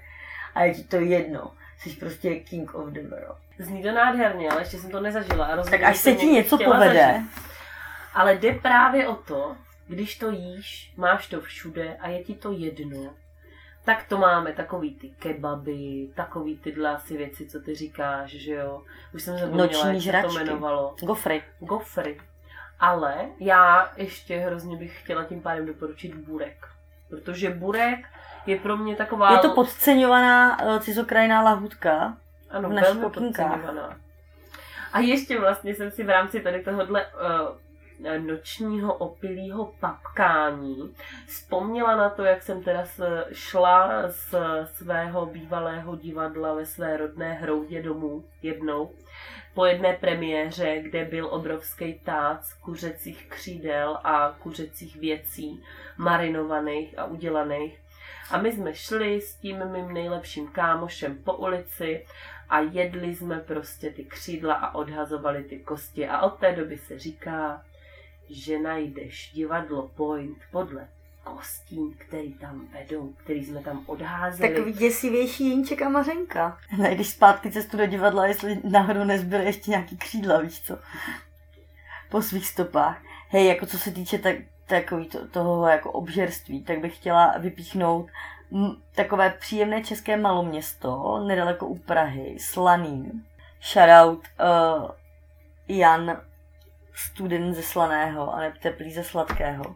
A: A je ti to jedno. Jsi prostě king of the world.
B: Zní to nádherně, ale ještě jsem to nezažila. Rozhodně
A: Tak až se ti něco povede,
B: zažít. Ale jde právě o to, když to jíš, máš to všude a je ti to jedno, tak to máme takový ty kebaby, takový tyhle asi věci, co ty říkáš, že jo. Už jsem zapomněla, jak se to jmenovalo.
A: gofry.
B: Gofry. Ale já ještě hrozně bych chtěla tím pádem doporučit burek. Protože burek je pro mě taková...
A: Je to podceňovaná uh, cizokrajná lahůdka.
B: ano,
A: v našich
B: velmi podceňovaná. A ještě vlastně jsem si v rámci tady tohohle uh, nočního opilého papkání vzpomněla na to, jak jsem teda šla z svého bývalého divadla ve své rodné hroudě domů jednou po jedné premiéře, kde byl obrovský tác kuřecích křídel a kuřecích věcí marinovaných a udělaných. A my jsme šli s tím mým nejlepším kámošem po ulici a jedli jsme prostě ty křídla a odhazovali ty kosti. A od té doby se říká, že najdeš divadlo Point podle kostí, který tam vedou, který jsme tam odházeli.
A: Takový děsivější Jinček a Mařenka. Najdeš zpátky cestu do divadla, jestli náhodou nezbyly ještě nějaký křídla, víš co? Po svých stopách. Hej, jako co se týče tak, takový to, toho jako obžerství, tak bych chtěla vypíchnout m, takové příjemné české maloměsto, nedaleko u Prahy, Slaný. Shoutout uh, Jan, student ze Slaného a ne teplý ze Sladkého, uh,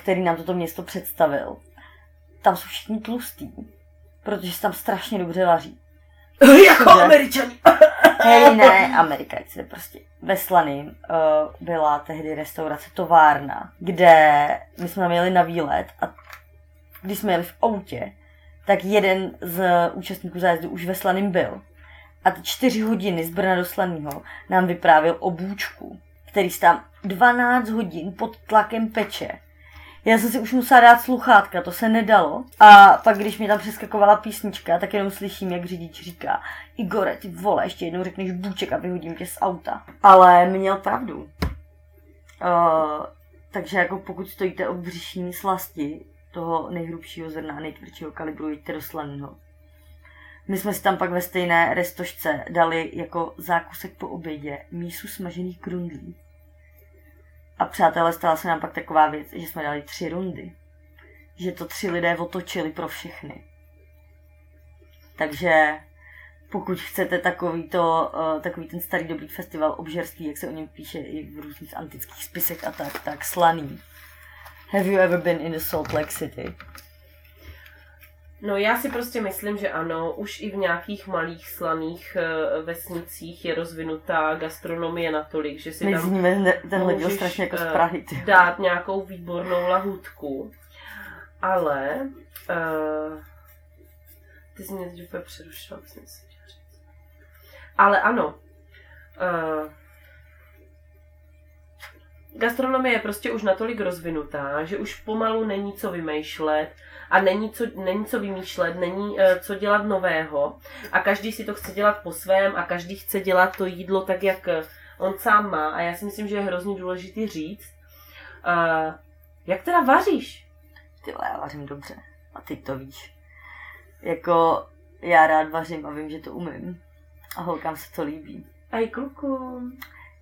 A: který nám toto město představil. Tam jsou všichni tlustý. protože se tam strašně dobře vaří.
B: jako američani.
A: Hej, ne, Amerikajci, prostě ve Slaným uh, byla tehdy restaurace Továrna, kde my jsme jeli na výlet a když jsme jeli v autě, tak jeden z účastníků zájezdu už ve Slaným byl. A ty čtyři hodiny z Brna do Slanýho nám vyprávěl o bůčku, který stál 12 hodin pod tlakem peče. Já jsem si už musela dát sluchátka, to se nedalo. A pak, když mi tam přeskakovala písnička, tak jenom slyším, jak řidič říká Igore, ty vole, ještě jednou řekneš bůček a vyhodím tě z auta. Ale měl pravdu. Uh, takže jako pokud stojíte o břišní slasti toho nejhrubšího zrna, nejtvrdšího kalibru, jeďte do Slanýho. My jsme si tam pak ve stejné restošce dali jako zákusek po obědě mísu smažených grundlí. A přátelé, stala se nám pak taková věc, že jsme dali tři rundy. Že to tři lidé otočili pro všechny. Takže pokud chcete takový, to, uh, takový ten starý dobrý festival obžerství, jak se o něm píše i v různých antických spisech a tak, tak slaný. Have you ever been in the Salt Lake City?
B: No já si prostě myslím, že ano, už i v nějakých malých slaných eh, vesnicích je rozvinutá gastronomie natolik, že si
A: My
B: tam
A: zníme tenhle díl strašně jako z
B: eh,
A: Prahy. Ty.
B: dát nějakou výbornou lahůdku. Ale uh, ty jsi mě teď úplně přerušila, co jsem si říct. Ale ano, uh, gastronomie je prostě už natolik rozvinutá, že už pomalu není co vymýšlet a není co, není co vymýšlet, není uh, co dělat nového a každý si to chce dělat po svém a každý chce dělat to jídlo tak, jak eh, on sám má a já si myslím, že je hrozně důležitý říct, uh, jak teda vaříš?
A: Ty já vařím dobře. A ty to víš. Jako, já rád vařím a vím, že to umím. A holkám se to líbí.
B: Aj kluku.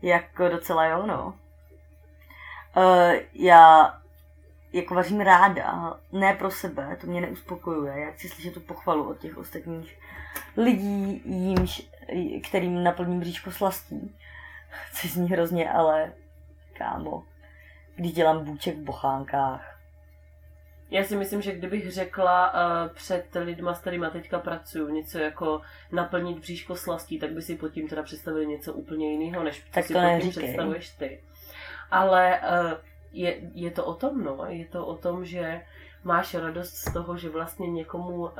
A: Jako docela jo, no. Uh, já jako vařím ráda, ne pro sebe, to mě neuspokojuje. Já chci slyšet tu pochvalu od těch ostatních lidí, jímž, kterým naplním bříško slastí. Což zní hrozně, ale kámo, když dělám bůček v bochánkách,
B: Já si myslím, že kdybych řekla uh, před lidma, s kterými teďka pracuju, něco jako naplnit bříško slastí, tak by si pod tím teda představili něco úplně jiného, než
A: Tak
B: si
A: to
B: pod tím představuješ ty. Ale uh, je, je to o tom, no. Je to o tom, že máš radost z toho, že vlastně někomu uh,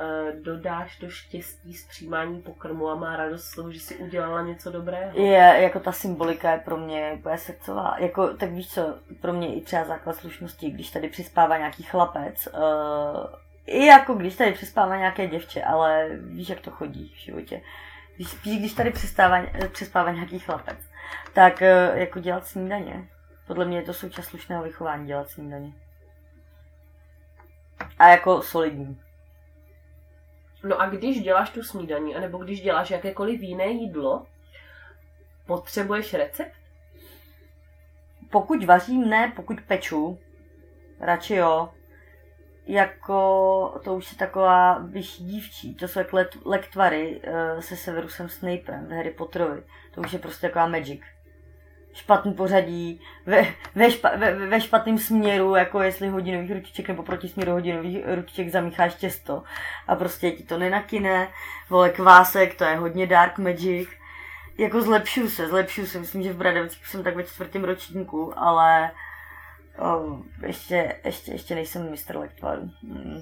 B: dodáš to štěstí z přijímání pokrmu a má radost z toho, že si udělala něco dobrého.
A: je, jako ta symbolika je pro mě úplně srdcová. Jako, tak víš co, pro mě i třeba základ slušnosti, když tady přispává nějaký chlapec, uh, i jako když tady přispává nějaké děvče, ale víš, jak to chodí v životě. Když, když tady přispává, přispává nějaký chlapec, tak jako dělat snídaně. Podle mě je to součást slušného vychování dělat snídaně. A jako solidní.
B: No a když děláš tu snídaní, anebo když děláš jakékoliv jiné jídlo, potřebuješ recept?
A: Pokud vařím, ne, pokud peču, radši jo. Jako, to už je taková vyšší dívčí, to jsou jak let, lektvary uh, se Severusem Snapem v Harry Potterovi. To už je prostě taková magic. Špatný pořadí, ve, ve, špa, ve, ve špatném směru, jako jestli hodinových ručiček nebo proti směru hodinových ručiček zamícháš těsto a prostě ti to nenakyne. Vole, kvásek, to je hodně dark magic jako zlepšuju se, zlepšuju se. Myslím, že v Bradavicích jsem tak ve čtvrtém ročníku, ale o, ještě, ještě, ještě nejsem mistr lektvaru. Hmm.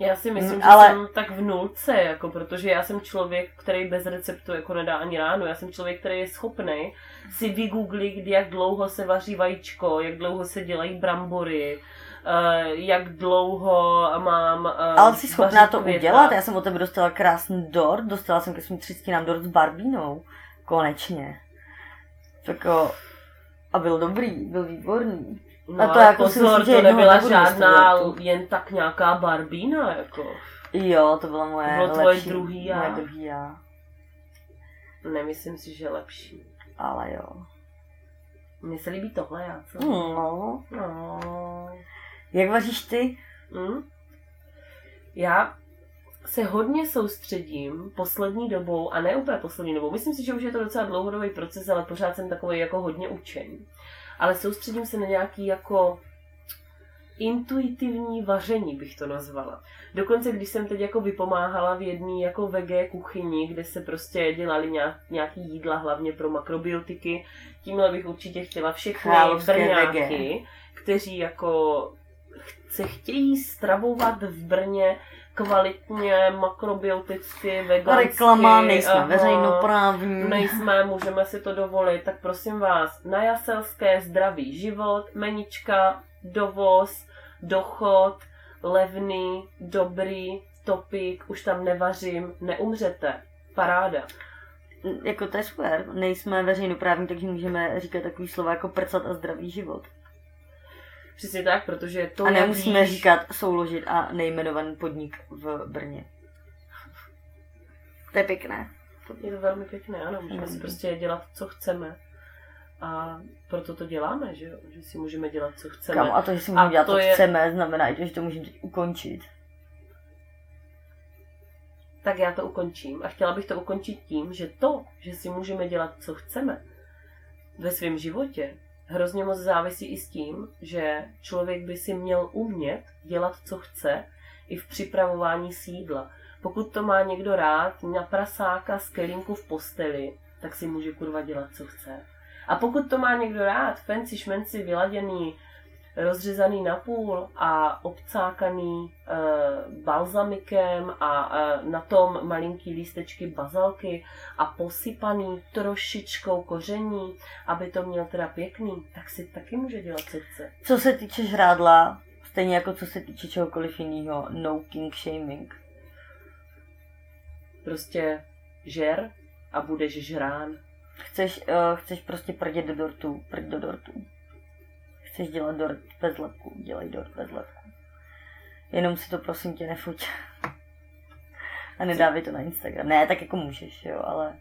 B: Já si myslím,
A: Mm,
B: že
A: ale-
B: jsem tak v nulce, jako, protože já jsem člověk, který bez receptu jako nedá ani ráno. Já jsem člověk, který je schopný si vygooglit, jak dlouho se vaří vajíčko, jak dlouho se dělají brambory, eh, jak dlouho mám uh,
A: Ale jsi schopná to udělat? Já jsem od tebe dostala krásný dort, dostala jsem ke svým třicínám dort s barbínou. Konečně. Tak jo, a byl dobrý, byl výborný.
B: No,
A: A to jako si
B: pozor,
A: myslím, že
B: to nebyla žádná jen tak nějaká barbína, jako.
A: Jo, to byla moje
B: To bylo tvoje
A: lepší,
B: druhý já.
A: Moje druhý já,
B: Nemyslím si, že lepší.
A: Ale jo.
B: Mně se líbí tohle, já co?
A: No.
B: No.
A: Jak vaříš ty?
B: Hm? Já se hodně soustředím poslední dobou, a ne úplně poslední dobou, myslím si, že už je to docela dlouhodobý proces, ale pořád jsem takový jako hodně učený. Ale soustředím se na nějaký jako intuitivní vaření bych to nazvala. Dokonce, když jsem teď jako vypomáhala v jedné jako vege kuchyni, kde se prostě dělali nějak, nějaký jídla, hlavně pro makrobiotiky, tímhle bych určitě chtěla všechny brňáky, kteří jako se chtějí stravovat v Brně kvalitně, makrobioticky, vegansky.
A: Reklama, nejsme
B: aha,
A: veřejnoprávní.
B: Nejsme, můžeme si to dovolit, tak prosím vás, na Jaselské zdravý život, menička, dovoz, dochod, levný, dobrý, topik, už tam nevařím, neumřete. Paráda.
A: Jako to je super. Nejsme veřejnoprávní, takže můžeme říkat takový slova jako prcat a zdravý život.
B: Přesně tak, protože to
A: a nemusíme
B: víš-
A: říkat souložit a nejmenovaný podnik v Brně. To je pěkné.
B: Je to velmi pěkné, ano, můžeme si
A: Mhm.
B: prostě dělat, co chceme. A proto to děláme, že jo? Že si můžeme dělat, co chceme.
A: Kam? A to, že si můžeme dělat,
B: to
A: co
B: je-
A: chceme, znamená že to můžeme ukončit.
B: tak já to ukončím. A chtěla bych to ukončit tím, že to, že si můžeme dělat, co chceme ve svém životě, hrozně moc závisí i s tím, že člověk by si měl umět dělat, co chce, i v připravování sídla. Pokud to má někdo rád, na prasáka z kelínku v posteli, tak si může kurva dělat, co chce. A pokud to má někdo rád, fancy šmenci vyladěný, rozřezaný na půl a obcákaný e, balzamikem a e, na tom malinký lístečky bazalky a posypaný trošičkou koření, aby to měl teda pěkný, tak si taky může dělat, co chce.
A: Co se týče žrádla, stejně jako co se týče čehokoliv jiného, no king shaming.
B: Prostě žer a budeš žrán.
A: Chceš, uh, chceš prostě prdět do dortu, prd do dortu. Chceš dělat dort bez lepku, dělej dort bez lepku. Jenom si to prosím tě nefoť. A nedávej to na Instagram. Ne, tak jako můžeš, jo, ale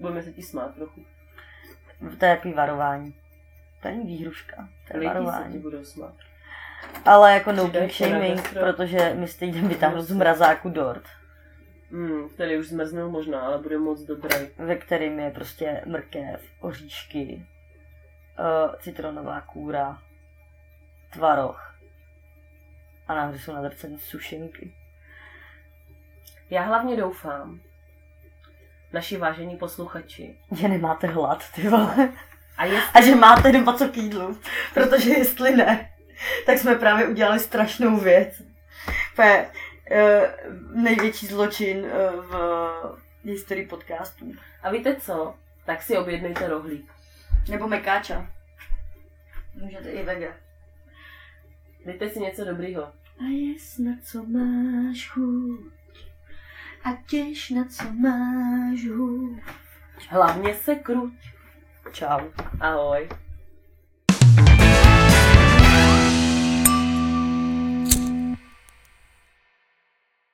B: Budeme se ti smát trochu.
A: to je takový varování. To není výhruška, to je
B: Lidi se ti
A: varování.
B: budou smát.
A: Ale jako no shaming, protože mi stejně vytáhnout z mrazáku dort,
B: Hmm, který už zmrznul možná, ale bude moc dobrý.
A: ve kterým je prostě mrkev, oříšky, uh, citronová kůra, tvaroh a nahoře jsou nadrcené sušenky.
B: Já hlavně doufám, naši vážení posluchači,
A: Že nemáte hlad, ty vole.
B: a je
A: A že máte doma co k jídlu. Protože jestli ne, tak jsme právě udělali strašnou věc. Uh, největší zločin uh, v historii podcastů.
B: A víte co? Tak si objednejte rohlík.
A: Nebo mekáča. Můžete i vege.
B: Dejte si něco dobrýho.
A: A je snad co máš chuť. A těž na co máš chuť.
B: Hlavně se kruť.
A: Čau.
B: Ahoj.